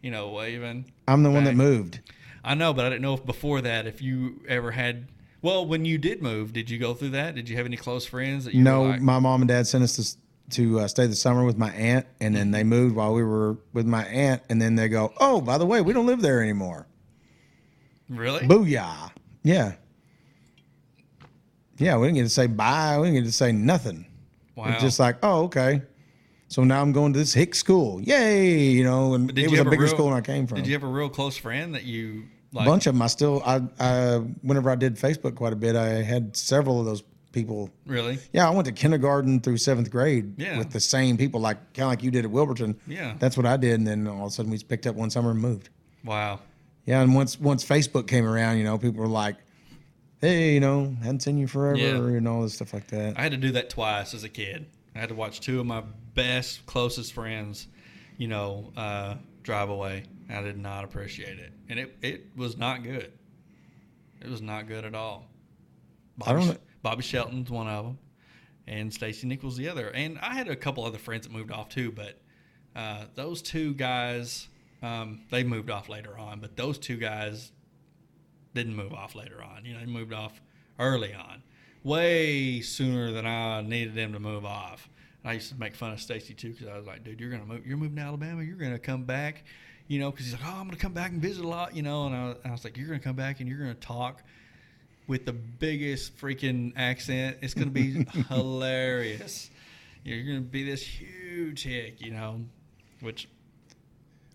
[SPEAKER 1] you know, waving.
[SPEAKER 2] I'm the one that moved.
[SPEAKER 1] I know, but I didn't know if before that if you ever had. Well, when you did move, did you go through that? Did you have any close friends that you
[SPEAKER 2] No,
[SPEAKER 1] like,
[SPEAKER 2] my mom and dad sent us to, to uh, stay the summer with my aunt, and then they moved while we were with my aunt, and then they go, "Oh, by the way, we don't live there anymore."
[SPEAKER 1] really?
[SPEAKER 2] Booyah! Yeah, yeah. We didn't get to say bye. We didn't get to say nothing.
[SPEAKER 1] Wow.
[SPEAKER 2] It's just like, oh, okay. So now I'm going to this hick school. Yay! You know, and it was a bigger
[SPEAKER 1] real-
[SPEAKER 2] school than I came from.
[SPEAKER 1] Did you have a real close friend that you like?
[SPEAKER 2] A bunch of them. I still, I, I, whenever I did Facebook quite a bit, I had several of those people.
[SPEAKER 1] Really?
[SPEAKER 2] Yeah, I went to kindergarten through seventh grade
[SPEAKER 1] Yeah.
[SPEAKER 2] with the same people, like kind of like you did at Wilburton.
[SPEAKER 1] Yeah.
[SPEAKER 2] That's what I did, and then all of a sudden we just picked up one summer and moved.
[SPEAKER 1] Wow.
[SPEAKER 2] Yeah, and once once Facebook came around, you know, people were like, "Hey, you know, hadn't seen you forever,"
[SPEAKER 1] Yeah.
[SPEAKER 2] and all this stuff like that.
[SPEAKER 1] I had to do that twice as a kid. I had to watch two of my best, closest friends, you know, uh, drive away. I did not appreciate it, and it it was not good. It was not good at all. Bobby,
[SPEAKER 2] I don't
[SPEAKER 1] Bobby Shelton's one of them, and Stacy Nichols the other. And I had a couple other friends that moved off too, but uh, those two guys, um, they moved off later on. But those two guys didn't move off later on. You know, they moved off early on. way sooner than I needed them to move off. And I used to make fun of Stacy too because I was like, dude, you're gonna move, you're moving to Alabama, you're gonna come back, you know, because he's like, oh, I'm gonna come back and visit a lot, you know, and I, I was like, you're gonna come back and you're gonna talk with the biggest freaking accent. It's gonna be hilarious. You're gonna be this huge hick, you know, which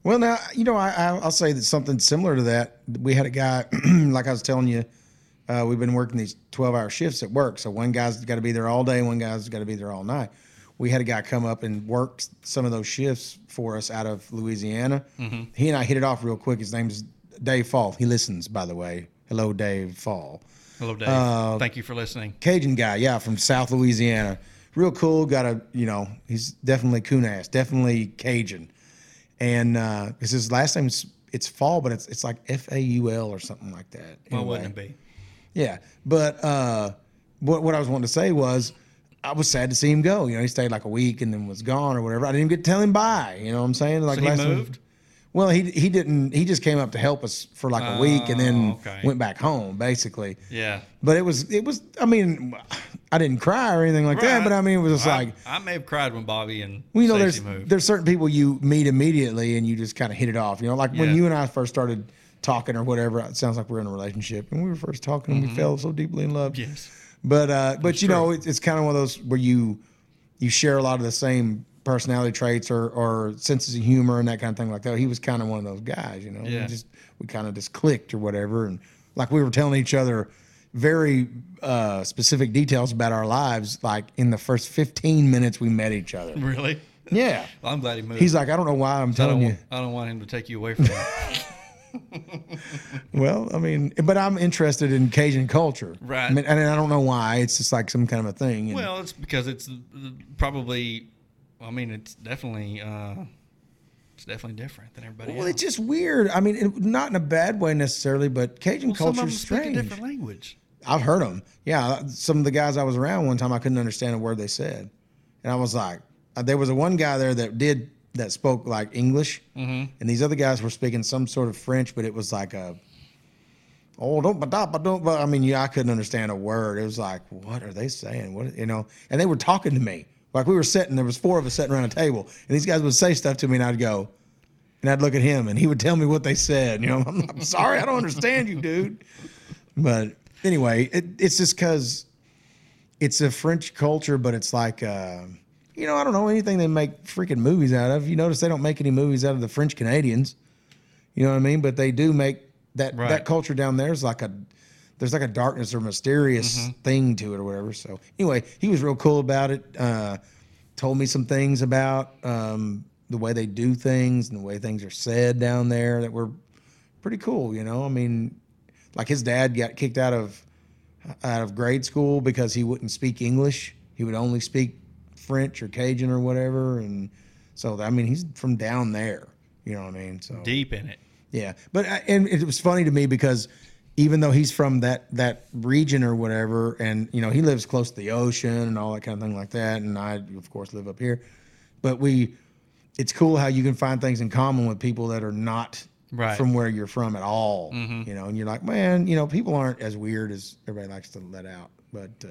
[SPEAKER 2] Well, now you know I, I- I'll say that something similar to that. We had a guy, like I was telling you, uh, we've been working these twelve-hour shifts at work. So one guy's got to be there all day, one guy's got to be there all night. We had a guy come up and work some of those shifts for us out of Louisiana. He and I hit it off real quick. His name's Dave Fall. He listens, by the way. Hello, Dave Fall.
[SPEAKER 1] Hello Dave,
[SPEAKER 2] Uh,
[SPEAKER 1] thank you for listening.
[SPEAKER 2] Cajun guy, yeah, from South Louisiana. Real cool. Got a, you know, he's definitely coon ass, definitely Cajun. And uh, his last name's it's Fall, but it's it's like F A U L or something like that. Anyway.
[SPEAKER 1] wouldn't it be?
[SPEAKER 2] Yeah, but uh, what what I was wanting to say was, I was sad to see him go. You know, he stayed like a week and then was gone or whatever. I didn't even get to tell him bye. You know what I'm saying? Like
[SPEAKER 1] So he
[SPEAKER 2] time-
[SPEAKER 1] moved?
[SPEAKER 2] Well, he he didn't. He just came up to help us for like a week and then
[SPEAKER 1] Oh, okay.
[SPEAKER 2] went back home, basically.
[SPEAKER 1] Yeah.
[SPEAKER 2] But it was it was. I mean, I didn't cry or anything like that.
[SPEAKER 1] Right.
[SPEAKER 2] But I mean, it was just
[SPEAKER 1] I,
[SPEAKER 2] like.
[SPEAKER 1] I may have cried when Bobby and
[SPEAKER 2] Well, you know,
[SPEAKER 1] Stacey
[SPEAKER 2] there's
[SPEAKER 1] moved.
[SPEAKER 2] there's certain people you meet immediately and you just kind of hit it off. You know, like when you and I first started talking or whatever. It sounds like we're in a relationship. And we were first talking and we fell so deeply in love.
[SPEAKER 1] Mm-hmm. yes.
[SPEAKER 2] But uh, but you know, it's, it's kind of one of those where you you share a lot of the same personality traits or or senses of humor and that kind of thing like that. He was kind of one of those guys. You know,
[SPEAKER 1] Yeah.
[SPEAKER 2] we just we kind of just clicked or whatever, and like we were telling each other very uh, specific details about our lives, like in the first 15 minutes we met each other.
[SPEAKER 1] Really?
[SPEAKER 2] Yeah.
[SPEAKER 1] Well, I'm glad he moved.
[SPEAKER 2] He's like, I don't know why I'm telling
[SPEAKER 1] don't,
[SPEAKER 2] you.
[SPEAKER 1] want, I don't want him to take you away from that.
[SPEAKER 2] Well, I mean, but I'm interested in Cajun culture.
[SPEAKER 1] Right.
[SPEAKER 2] I mean, and I don't know why. It's just like some kind of a thing.
[SPEAKER 1] well, it's because it's uh, probably. I mean, it's definitely. Uh, it's definitely different than everybody else.
[SPEAKER 2] well,
[SPEAKER 1] else.
[SPEAKER 2] it's just weird. I mean, it, not in a bad way necessarily, but Cajun
[SPEAKER 1] Well,
[SPEAKER 2] culture is strange.
[SPEAKER 1] different language.
[SPEAKER 2] I've heard them. Yeah, some of the guys I was around one time, I couldn't understand a word they said, and I was like, uh, there was a one guy there that did that spoke like English,
[SPEAKER 1] Mm-hmm.
[SPEAKER 2] and these other guys were speaking some sort of French, but it was like a oh don't but don't but don't but I mean yeah I couldn't understand a word. It was like what are they saying? What you know? And they were talking to me like we were sitting. There was four of us sitting around a table, and these guys would say stuff to me, and I'd go. And I'd look at him, and he would tell me what they said. You know, I'm, I'm sorry, I don't understand you, dude. But anyway, it, it's just because it's a French culture, but it's like, uh, you know, I don't know anything they make freaking movies out of. You notice they don't make any movies out of the French Canadians. You know what I mean? But they do make that
[SPEAKER 1] Right.
[SPEAKER 2] that culture down there is like a there's like a darkness or mysterious thing to it or whatever. So anyway, he was real cool about it. Uh, told me some things about um, the way they do things and the way things are said down there that were pretty cool. You know, I mean, like his dad got kicked out of out of grade school because he wouldn't speak English. He would only speak French or Cajun or whatever. And so, I mean, he's from down there. You know what I mean? So
[SPEAKER 1] Deep in it.
[SPEAKER 2] yeah, but I- and it was funny to me because even though he's from that that region or whatever, and you know he lives close to the ocean and all that kind of thing like that, and I of course live up here, but we, it's cool how you can find things in common with people that are not
[SPEAKER 1] Right.
[SPEAKER 2] from where you're from at all, you know, and you're like, man, you know, people aren't as weird as everybody likes to let out. But uh,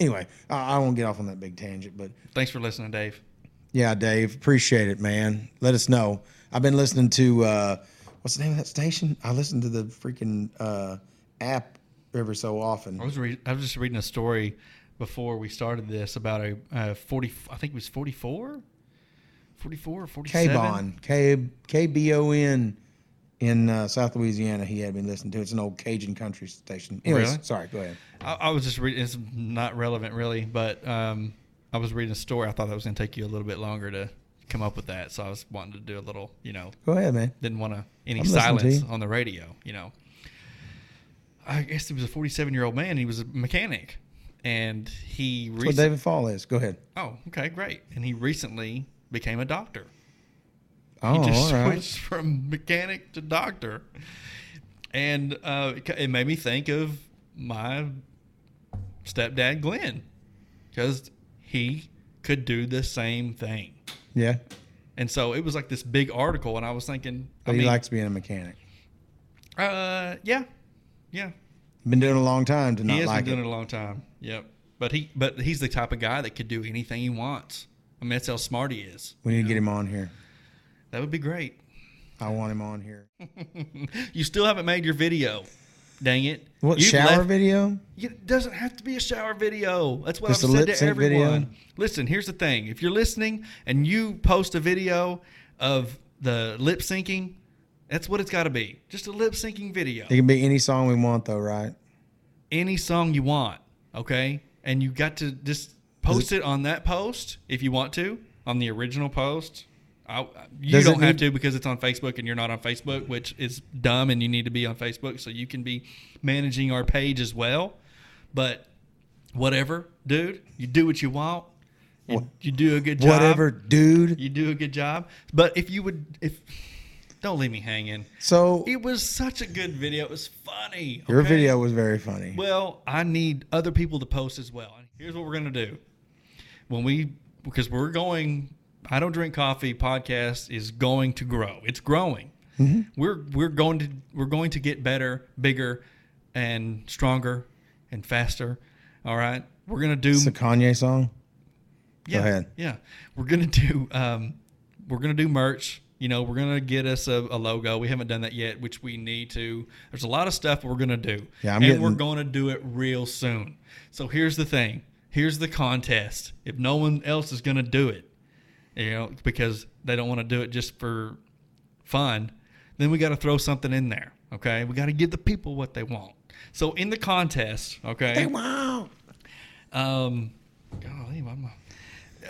[SPEAKER 2] anyway, I, I won't get off on that big tangent, but
[SPEAKER 1] Thanks for listening, Dave.
[SPEAKER 2] yeah, Dave, appreciate it, man. Let us know. I've been listening to uh, what's the name of that station? I listen to the freaking uh, app every so often.
[SPEAKER 1] I was re- I was just reading a story before we started this about a uh, 40 I think it was 44 44 or 47
[SPEAKER 2] K-Bon, K K B O N in uh, South Louisiana. He had been listening to. It's an old Cajun country station. Anyways,
[SPEAKER 1] Really?
[SPEAKER 2] sorry. Go ahead.
[SPEAKER 1] I, I was just reading it's not relevant really but um, I was reading a story I thought that was going to take you a little bit longer to come up with that so I was wanting to do a little you know
[SPEAKER 2] Go ahead, man.
[SPEAKER 1] didn't want to any
[SPEAKER 2] I'm to
[SPEAKER 1] silence on the radio you know I guess he was a 47 year old man he was a mechanic and he
[SPEAKER 2] That's what David Fall is. Go ahead.
[SPEAKER 1] oh okay great and he recently became a doctor
[SPEAKER 2] Oh,
[SPEAKER 1] he just
[SPEAKER 2] right.
[SPEAKER 1] switched from mechanic to doctor, and uh, it made me think of my stepdad Glenn, because he could do the same thing,
[SPEAKER 2] Yeah.
[SPEAKER 1] and so it was like this big article, and I was thinking, I
[SPEAKER 2] But he
[SPEAKER 1] mean,
[SPEAKER 2] likes being a mechanic.
[SPEAKER 1] uh, yeah, yeah,
[SPEAKER 2] Been doing it a long time to not like.
[SPEAKER 1] He has
[SPEAKER 2] like
[SPEAKER 1] been doing
[SPEAKER 2] it.
[SPEAKER 1] it a long time. Yep. But he but he's the type of guy that could do anything he wants. I mean, that's how smart he is.
[SPEAKER 2] We need to get him on here.
[SPEAKER 1] That would be great.
[SPEAKER 2] I want him on here.
[SPEAKER 1] you still haven't made your video. Dang it.
[SPEAKER 2] What
[SPEAKER 1] You've
[SPEAKER 2] shower
[SPEAKER 1] left-
[SPEAKER 2] video?
[SPEAKER 1] It doesn't have to be a shower video. That's what
[SPEAKER 2] Just
[SPEAKER 1] I've said to
[SPEAKER 2] sync video?
[SPEAKER 1] everyone. Listen, here's the thing. If you're listening and you post a video of the lip syncing, that's what it's got to be. Just a lip syncing video.
[SPEAKER 2] It can be any song we want, though, right?
[SPEAKER 1] Any song you want, okay? And you got to just post it on that post if you want to, on the original post. I, you
[SPEAKER 2] Does
[SPEAKER 1] don't have
[SPEAKER 2] need-
[SPEAKER 1] to because it's on Facebook and you're not on Facebook, which is dumb and you need to be on Facebook so you can be managing our page as well. But whatever, dude, you do what you want. You,
[SPEAKER 2] What-
[SPEAKER 1] you do a good job.
[SPEAKER 2] Whatever, dude.
[SPEAKER 1] You do a good job. But if you would, if don't leave me hanging.
[SPEAKER 2] So
[SPEAKER 1] It was such a good video. It was funny.
[SPEAKER 2] your
[SPEAKER 1] okay?
[SPEAKER 2] video was very funny.
[SPEAKER 1] Well, I need other people to post as well. Here's what we're gonna do. When we because we're going I don't drink coffee podcast is going to grow. It's growing.
[SPEAKER 2] Mm-hmm.
[SPEAKER 1] We're we're going to we're going to get better, bigger, and stronger and faster. All right. We're gonna do
[SPEAKER 2] It's a Kanye song.
[SPEAKER 1] yeah,
[SPEAKER 2] ahead.
[SPEAKER 1] Yeah, we're gonna do um, we're gonna do merch. You know, we're gonna get us a, a logo. We haven't done that yet, which we need to. There's a lot of stuff we're gonna do,
[SPEAKER 2] Yeah, I'm
[SPEAKER 1] and
[SPEAKER 2] getting-
[SPEAKER 1] we're gonna do it real soon. So here's the thing. Here's the contest. If no one else is gonna do it, you know, because they don't want to do it just for fun, then we got to throw something in there. Okay, we got to give the people what they want. So in the contest, okay,
[SPEAKER 2] Wow.
[SPEAKER 1] um, golly, I'm,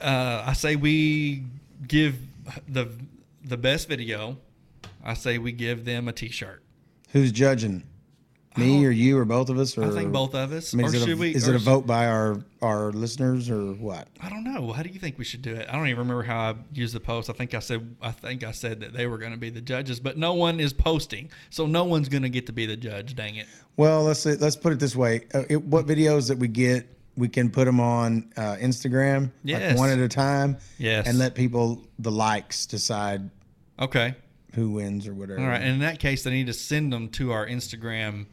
[SPEAKER 1] uh, I say we give the the best video. I say we give them a T-shirt.
[SPEAKER 2] Who's judging? Me or you or both of us? Or
[SPEAKER 1] I think both of us.
[SPEAKER 2] I mean,
[SPEAKER 1] or
[SPEAKER 2] is, it
[SPEAKER 1] should
[SPEAKER 2] a,
[SPEAKER 1] we?
[SPEAKER 2] is it a vote by our our listeners or what?
[SPEAKER 1] I don't know. How do you think we should do it? I don't even remember how I used the post. I think I said I think I said that they were going to be the judges, but no one is posting, so no one's going to get to be the judge. Dang it!
[SPEAKER 2] Well, let's say, let's put it this way: uh, it, what videos that we get, we can put them on uh, Instagram,
[SPEAKER 1] Yes.
[SPEAKER 2] like one at a time,
[SPEAKER 1] Yes.
[SPEAKER 2] and let people the likes decide
[SPEAKER 1] Okay.
[SPEAKER 2] who wins or whatever.
[SPEAKER 1] All right. And in that case, they need to send them to our Instagram,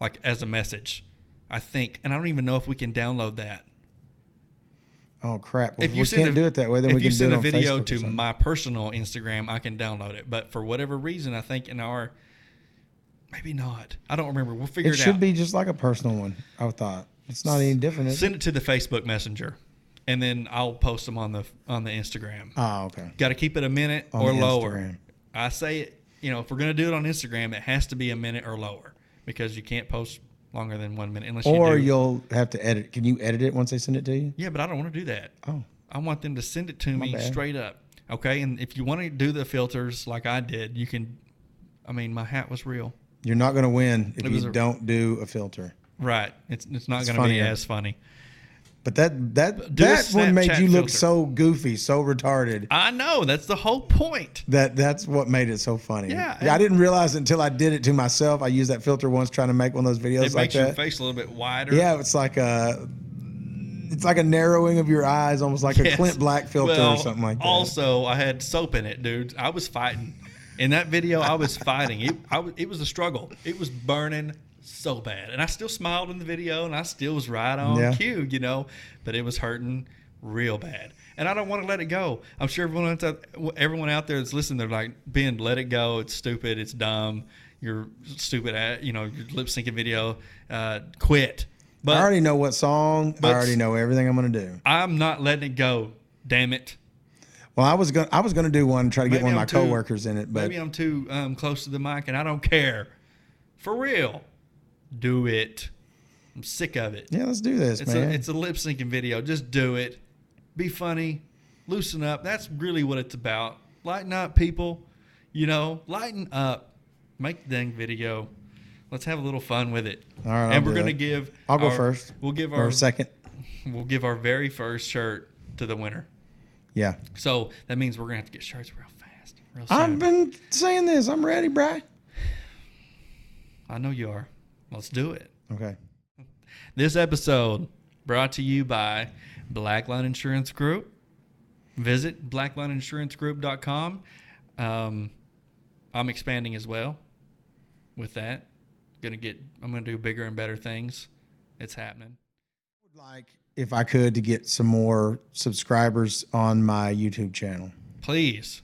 [SPEAKER 1] like as a message. I think, and I don't even know if we can download that.
[SPEAKER 2] oh crap! Well,
[SPEAKER 1] if
[SPEAKER 2] if
[SPEAKER 1] you
[SPEAKER 2] we
[SPEAKER 1] send
[SPEAKER 2] can't
[SPEAKER 1] a,
[SPEAKER 2] do it that way, then we can do that.
[SPEAKER 1] If you send
[SPEAKER 2] it
[SPEAKER 1] a video to my personal Instagram, I can download it. But for whatever reason, I think in our maybe not. I don't remember. We'll figure
[SPEAKER 2] It out.
[SPEAKER 1] it,
[SPEAKER 2] should be just like a personal one. I thought it's not any different. It?
[SPEAKER 1] Send it to the Facebook Messenger, and then I'll post them on the on the Instagram.
[SPEAKER 2] Oh, okay.
[SPEAKER 1] Got to keep it a minute
[SPEAKER 2] On
[SPEAKER 1] or lower.
[SPEAKER 2] Instagram.
[SPEAKER 1] I say it. You know, if we're gonna do it on Instagram, it has to be a minute or lower because you can't post longer than one minute unless
[SPEAKER 2] Or
[SPEAKER 1] you
[SPEAKER 2] you'll have to edit. Can you edit it once they send it to you?
[SPEAKER 1] Yeah, but I don't want to do that.
[SPEAKER 2] Oh,
[SPEAKER 1] I want them to send it to
[SPEAKER 2] My
[SPEAKER 1] me
[SPEAKER 2] bad.
[SPEAKER 1] straight up. Okay, and if you want to do the filters like I did, you can. I mean, my hat was real.
[SPEAKER 2] you're not going to win if you
[SPEAKER 1] a-
[SPEAKER 2] don't do a filter.
[SPEAKER 1] Right. It's it's not going to be as funny.
[SPEAKER 2] But that that
[SPEAKER 1] Do
[SPEAKER 2] that one made you look
[SPEAKER 1] filter.
[SPEAKER 2] so goofy, so retarded.
[SPEAKER 1] I know that's the whole point.
[SPEAKER 2] That that's what made it so funny.
[SPEAKER 1] Yeah,
[SPEAKER 2] I didn't realize it until I did it to myself. I used that filter once trying to make one of those videos
[SPEAKER 1] It
[SPEAKER 2] like
[SPEAKER 1] makes your
[SPEAKER 2] that.
[SPEAKER 1] face a little bit wider.
[SPEAKER 2] Yeah, it's like a it's like a narrowing of your eyes, almost like a Clint Black filter
[SPEAKER 1] Well,
[SPEAKER 2] or something like that.
[SPEAKER 1] Also, I had soap in it, dude. I was fighting. In that video, I was fighting. It, I, was- it was a struggle. It was burning so bad, and I still smiled in the video, and I still was right on
[SPEAKER 2] Yeah.
[SPEAKER 1] cue, you know. But it was hurting real bad, and I don't want to let it go. I'm sure everyone out there, everyone out there that's listening, they're like, "Ben, let it go. It's stupid. It's dumb. You're stupid at you know your lip syncing video. Uh, quit." But
[SPEAKER 2] I already know what song.
[SPEAKER 1] but-
[SPEAKER 2] I already know everything I'm going to do.
[SPEAKER 1] I'm not letting it go. Damn it.
[SPEAKER 2] Well, I was going I was going to do one try to get
[SPEAKER 1] Maybe
[SPEAKER 2] one of my
[SPEAKER 1] too-
[SPEAKER 2] coworkers in it, but
[SPEAKER 1] Maybe I'm too um, close to the mic and I don't care. For real. Do it. I'm sick of it.
[SPEAKER 2] yeah, let's do this,
[SPEAKER 1] It's
[SPEAKER 2] man.
[SPEAKER 1] a it's a lip syncing video. Just do it. Be funny. Loosen up. That's really what it's about. Lighten up, people. You know, lighten up. Make the dang video. Let's have a little fun with it.
[SPEAKER 2] All right, I'll
[SPEAKER 1] and we're gonna
[SPEAKER 2] it.
[SPEAKER 1] give.
[SPEAKER 2] I'll go first.
[SPEAKER 1] We'll give our
[SPEAKER 2] a second.
[SPEAKER 1] we'll give our very first shirt to the winner.
[SPEAKER 2] Yeah.
[SPEAKER 1] So that means we're gonna have to get shirts real fast, real soon.
[SPEAKER 2] I've been saying this. I'm ready, Bry.
[SPEAKER 1] I know you are. Let's do it.
[SPEAKER 2] Okay.
[SPEAKER 1] This episode brought to you by Blackline Insurance Group. Visit blacklineinsurancegroup.com. Um, I'm expanding as well with that. gonna get. I'm gonna do bigger and better things. It's happening.
[SPEAKER 2] would like if I could to get some more subscribers on my YouTube channel.
[SPEAKER 1] Please.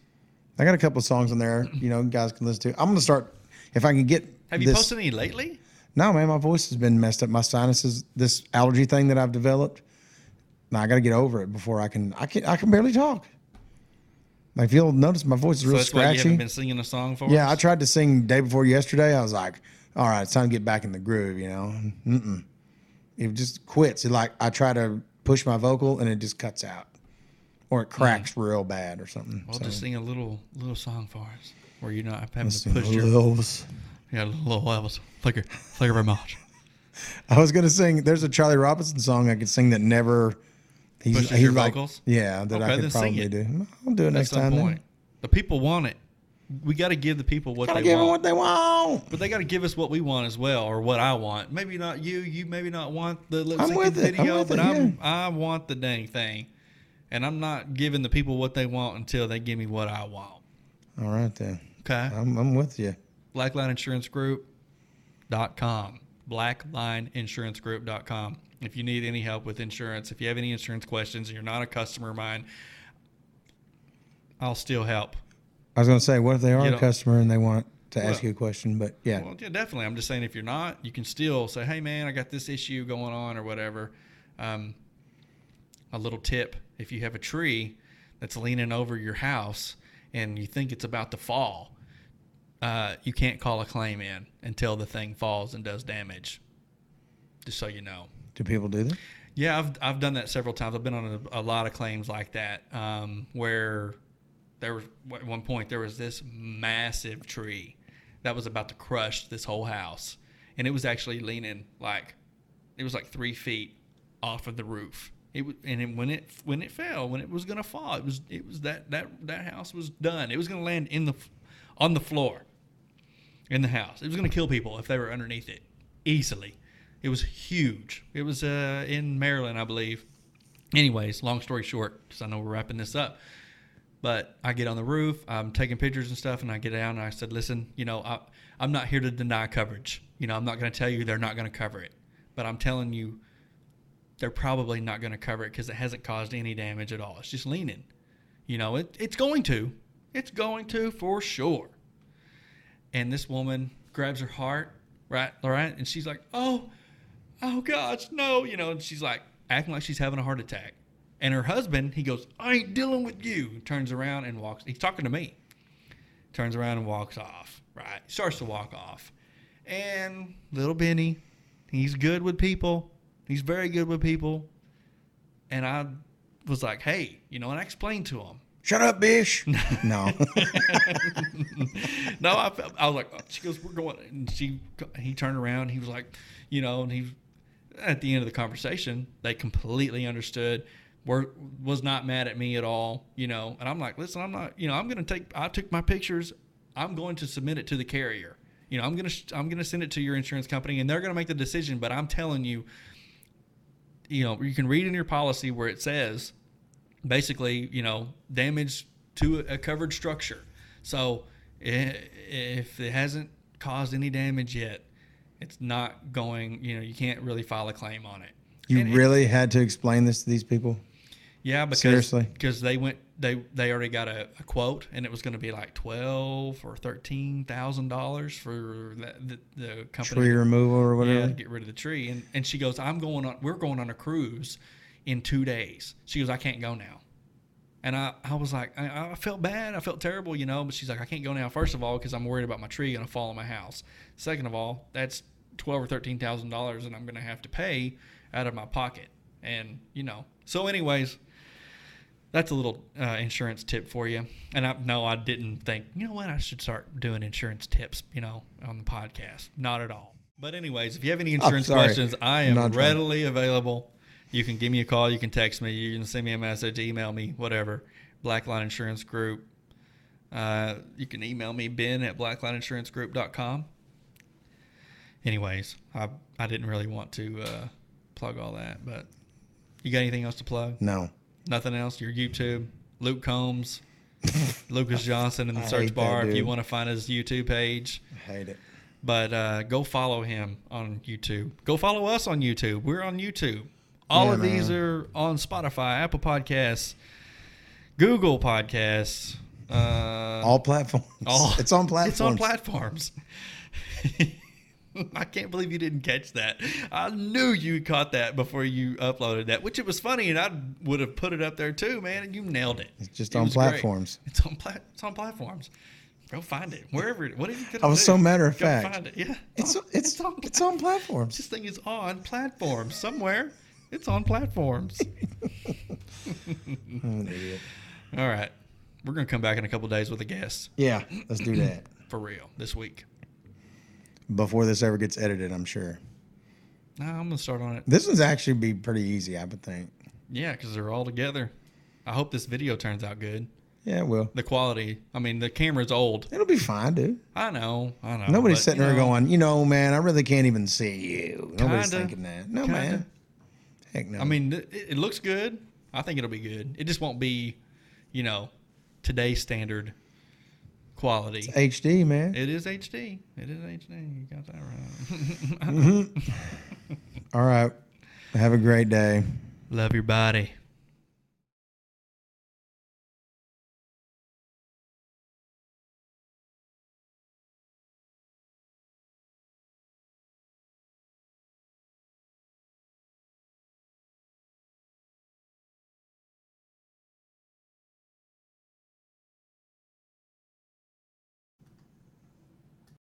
[SPEAKER 2] I got a couple of songs on there, you know, guys can listen to. I'm gonna start if I can get.
[SPEAKER 1] Have you
[SPEAKER 2] this-
[SPEAKER 1] posted any lately?
[SPEAKER 2] No, man, my voice has been messed up. My sinuses, this allergy thing that I've developed. Now I got to get over it before I can. I can. I can barely talk. Like if you'll notice, my voice is
[SPEAKER 1] So
[SPEAKER 2] real
[SPEAKER 1] That's why you haven't been singing a song for us?
[SPEAKER 2] Yeah, I tried to sing day before yesterday. I was like, all right, it's time to get back in the groove, you know? Mm-mm. It just quits. It like I try to push my vocal and it just cuts out. Or it cracks hmm. real bad or something.
[SPEAKER 1] Well,
[SPEAKER 2] So,
[SPEAKER 1] just sing a little little song for us, where you're not having
[SPEAKER 2] let's
[SPEAKER 1] to push your
[SPEAKER 2] Elvis.
[SPEAKER 1] Yeah little Elvis. Thank you, thank you very much.
[SPEAKER 2] I was gonna sing. There's a Charlie Robison song I could sing that never. He's,
[SPEAKER 1] Pushes
[SPEAKER 2] he's
[SPEAKER 1] your
[SPEAKER 2] like,
[SPEAKER 1] vocals?
[SPEAKER 2] Yeah, that
[SPEAKER 1] Okay,
[SPEAKER 2] I could probably do. I'll do it
[SPEAKER 1] At
[SPEAKER 2] next time.
[SPEAKER 1] point,
[SPEAKER 2] Then.
[SPEAKER 1] the people want it. We got to give the people what
[SPEAKER 2] Gotta
[SPEAKER 1] they
[SPEAKER 2] give them
[SPEAKER 1] want.
[SPEAKER 2] what they want.
[SPEAKER 1] But they got to give us what we want as well, or what I want. Maybe not you. You maybe not want the lip
[SPEAKER 2] I'm
[SPEAKER 1] syncing
[SPEAKER 2] with it. I'm
[SPEAKER 1] but
[SPEAKER 2] it,
[SPEAKER 1] I'm I want the dang thing, and I'm not giving the people what they want until they give me what I want.
[SPEAKER 2] All right then.
[SPEAKER 1] Okay.
[SPEAKER 2] I'm, I'm with you.
[SPEAKER 1] BlacklineInsuranceGroup.com. BlacklineInsuranceGroup.com. If you need any help with insurance, if you have any insurance questions and you're not a customer of mine, I'll still help.
[SPEAKER 2] I was gonna say, what if they are
[SPEAKER 1] You
[SPEAKER 2] a customer and they want to ask
[SPEAKER 1] Well-
[SPEAKER 2] you a question? But yeah,
[SPEAKER 1] Well, yeah, definitely. I'm just saying if you're not, you can still say, "Hey, man, I got this issue going on," or whatever. Um, a little tip: if you have a tree that's leaning over your house and you think it's about to fall, uh, you can't call a claim in until the thing falls and does damage. Just so you know.
[SPEAKER 2] do people do that?
[SPEAKER 1] Yeah, I've I've done that several times. I've been on a, a lot of claims like that, um, where there was at one point there was this massive tree that was about to crush this whole house, and it was actually leaning like it was like three feet off of the roof. It and it, when it when it fell, when it was gonna fall, it was it was that that that house was done. It was gonna land in the on the floor in the house. It was gonna kill people if they were underneath it easily. It was huge. It was uh, in Maryland, I believe. Anyways, long story short, because I know we're wrapping this up. But I get on the roof, I'm taking pictures and stuff, and I get down and I said, listen, you know, I, I'm not here to deny coverage. You know, I'm not going to tell you they're not going to cover it. But I'm telling you, they're probably not going to cover it because it hasn't caused any damage at all. It's just leaning. You know, it, it's going to. It's going to for sure. And this woman grabs her heart, right? Right. And she's like, oh, oh gosh, no. You know, and she's like acting like she's having a heart attack. And her husband, he goes, I ain't dealing with you. Turns around and walks. He's talking to me. Turns around and walks off, right? Starts to walk off. And little Benny, he's good with people. He's very good with people. And I was like, hey, you know, and I explained to him.
[SPEAKER 2] Shut up, bitch. no.
[SPEAKER 1] no, I felt, I was like, oh, she goes, we're going, and she, he turned around, he was like, you know, and he, at the end of the conversation, they completely understood, were was not mad at me at all, you know, and I'm like, listen, I'm not, you know, I'm gonna take, I took my pictures, I'm going to submit it to the carrier, you know, I'm gonna, I'm gonna send it to your insurance company, and they're gonna make the decision, but I'm telling you, you know, you can read in your policy where it says basically, you know, damage to a covered structure. So if it hasn't caused any damage yet, it's not going, you know, you can't really file a claim on it.
[SPEAKER 2] You
[SPEAKER 1] And it-
[SPEAKER 2] really had to explain this to these people?
[SPEAKER 1] yeah, because
[SPEAKER 2] Seriously?
[SPEAKER 1] because they went they they already got a, a quote and it was going to be like twelve or thirteen thousand dollars for the, the the company
[SPEAKER 2] Tree removal or
[SPEAKER 1] yeah,
[SPEAKER 2] whatever?
[SPEAKER 1] to get rid of the tree. And and she goes, I'm going on. We're going on a cruise in two days. She goes, I can't go now. And I, I was like, I, I felt bad. I felt terrible, you know. But she's like, I can't go now. First of all, because I'm worried about my tree gonna fall on my house. Second of all, that's twelve or thirteen thousand dollars, and I'm gonna have to pay out of my pocket. And you know, so anyways, that's a little uh, insurance tip for you. And I no, I didn't think, you know what, I should start doing insurance tips, you know, on the podcast. Not at all. But anyways, if you have any insurance questions, I am readily available. You can give me a call, you can text me, you can send me a message, email me, whatever. Blackline Insurance Group. Uh, you can email me, Ben at blacklineinsurancegroup.com. Anyways, I, I didn't really want to uh, plug all that, but you got anything else to plug?
[SPEAKER 2] No.
[SPEAKER 1] Nothing else? Your YouTube, Luke Combs, Lucas Johnson in the
[SPEAKER 2] I
[SPEAKER 1] search bar. If you want to find his YouTube page,
[SPEAKER 2] I hate it.
[SPEAKER 1] But uh, go follow him on YouTube. Go follow us on YouTube. We're on YouTube. All
[SPEAKER 2] Yeah,
[SPEAKER 1] of these are on Spotify, Apple Podcasts, Google Podcasts. Uh,
[SPEAKER 2] All platforms.
[SPEAKER 1] all-
[SPEAKER 2] it's on platforms.
[SPEAKER 1] It's on platforms. I can't believe you didn't catch that. I knew you caught that before you uploaded that, which it was funny, and I would have put it up there too, man. And you nailed it.
[SPEAKER 2] It's just
[SPEAKER 1] It
[SPEAKER 2] on
[SPEAKER 1] was great.
[SPEAKER 2] platforms.
[SPEAKER 1] It's on plat. It's on platforms. Go find it wherever. Whatever you could.
[SPEAKER 2] I was so matter of
[SPEAKER 1] Go
[SPEAKER 2] fact.
[SPEAKER 1] Find it. Yeah.
[SPEAKER 2] It's
[SPEAKER 1] on-
[SPEAKER 2] it's
[SPEAKER 1] on.
[SPEAKER 2] it's on platforms.
[SPEAKER 1] This thing is on platforms somewhere. It's on platforms.
[SPEAKER 2] I'm an idiot.
[SPEAKER 1] All right, we're gonna come back in a couple days with a guest
[SPEAKER 2] Yeah, let's do that
[SPEAKER 1] for real this week.
[SPEAKER 2] before this ever gets edited. I'm sure
[SPEAKER 1] No, I'm gonna start on it.
[SPEAKER 2] this one's actually be pretty easy. I would think.
[SPEAKER 1] Yeah, because they're all together. I hope this video turns out good.
[SPEAKER 2] Yeah, well,
[SPEAKER 1] The quality. I mean, the camera's old.
[SPEAKER 2] it'll be fine, dude.
[SPEAKER 1] I know. I know.
[SPEAKER 2] Nobody's
[SPEAKER 1] but,
[SPEAKER 2] sitting there
[SPEAKER 1] know,
[SPEAKER 2] going, you know, man, I really can't even see you. Nobody's
[SPEAKER 1] Kinda.
[SPEAKER 2] thinking that. No,
[SPEAKER 1] Kinda.
[SPEAKER 2] man. Heck no.
[SPEAKER 1] I mean, it, it looks good. I think it'll be good. It just won't be, you know, today's standard quality.
[SPEAKER 2] HD, man.
[SPEAKER 1] It is HD. It is HD. You got that right.
[SPEAKER 2] Mm-hmm. All right. Have a great day.
[SPEAKER 1] Love your body.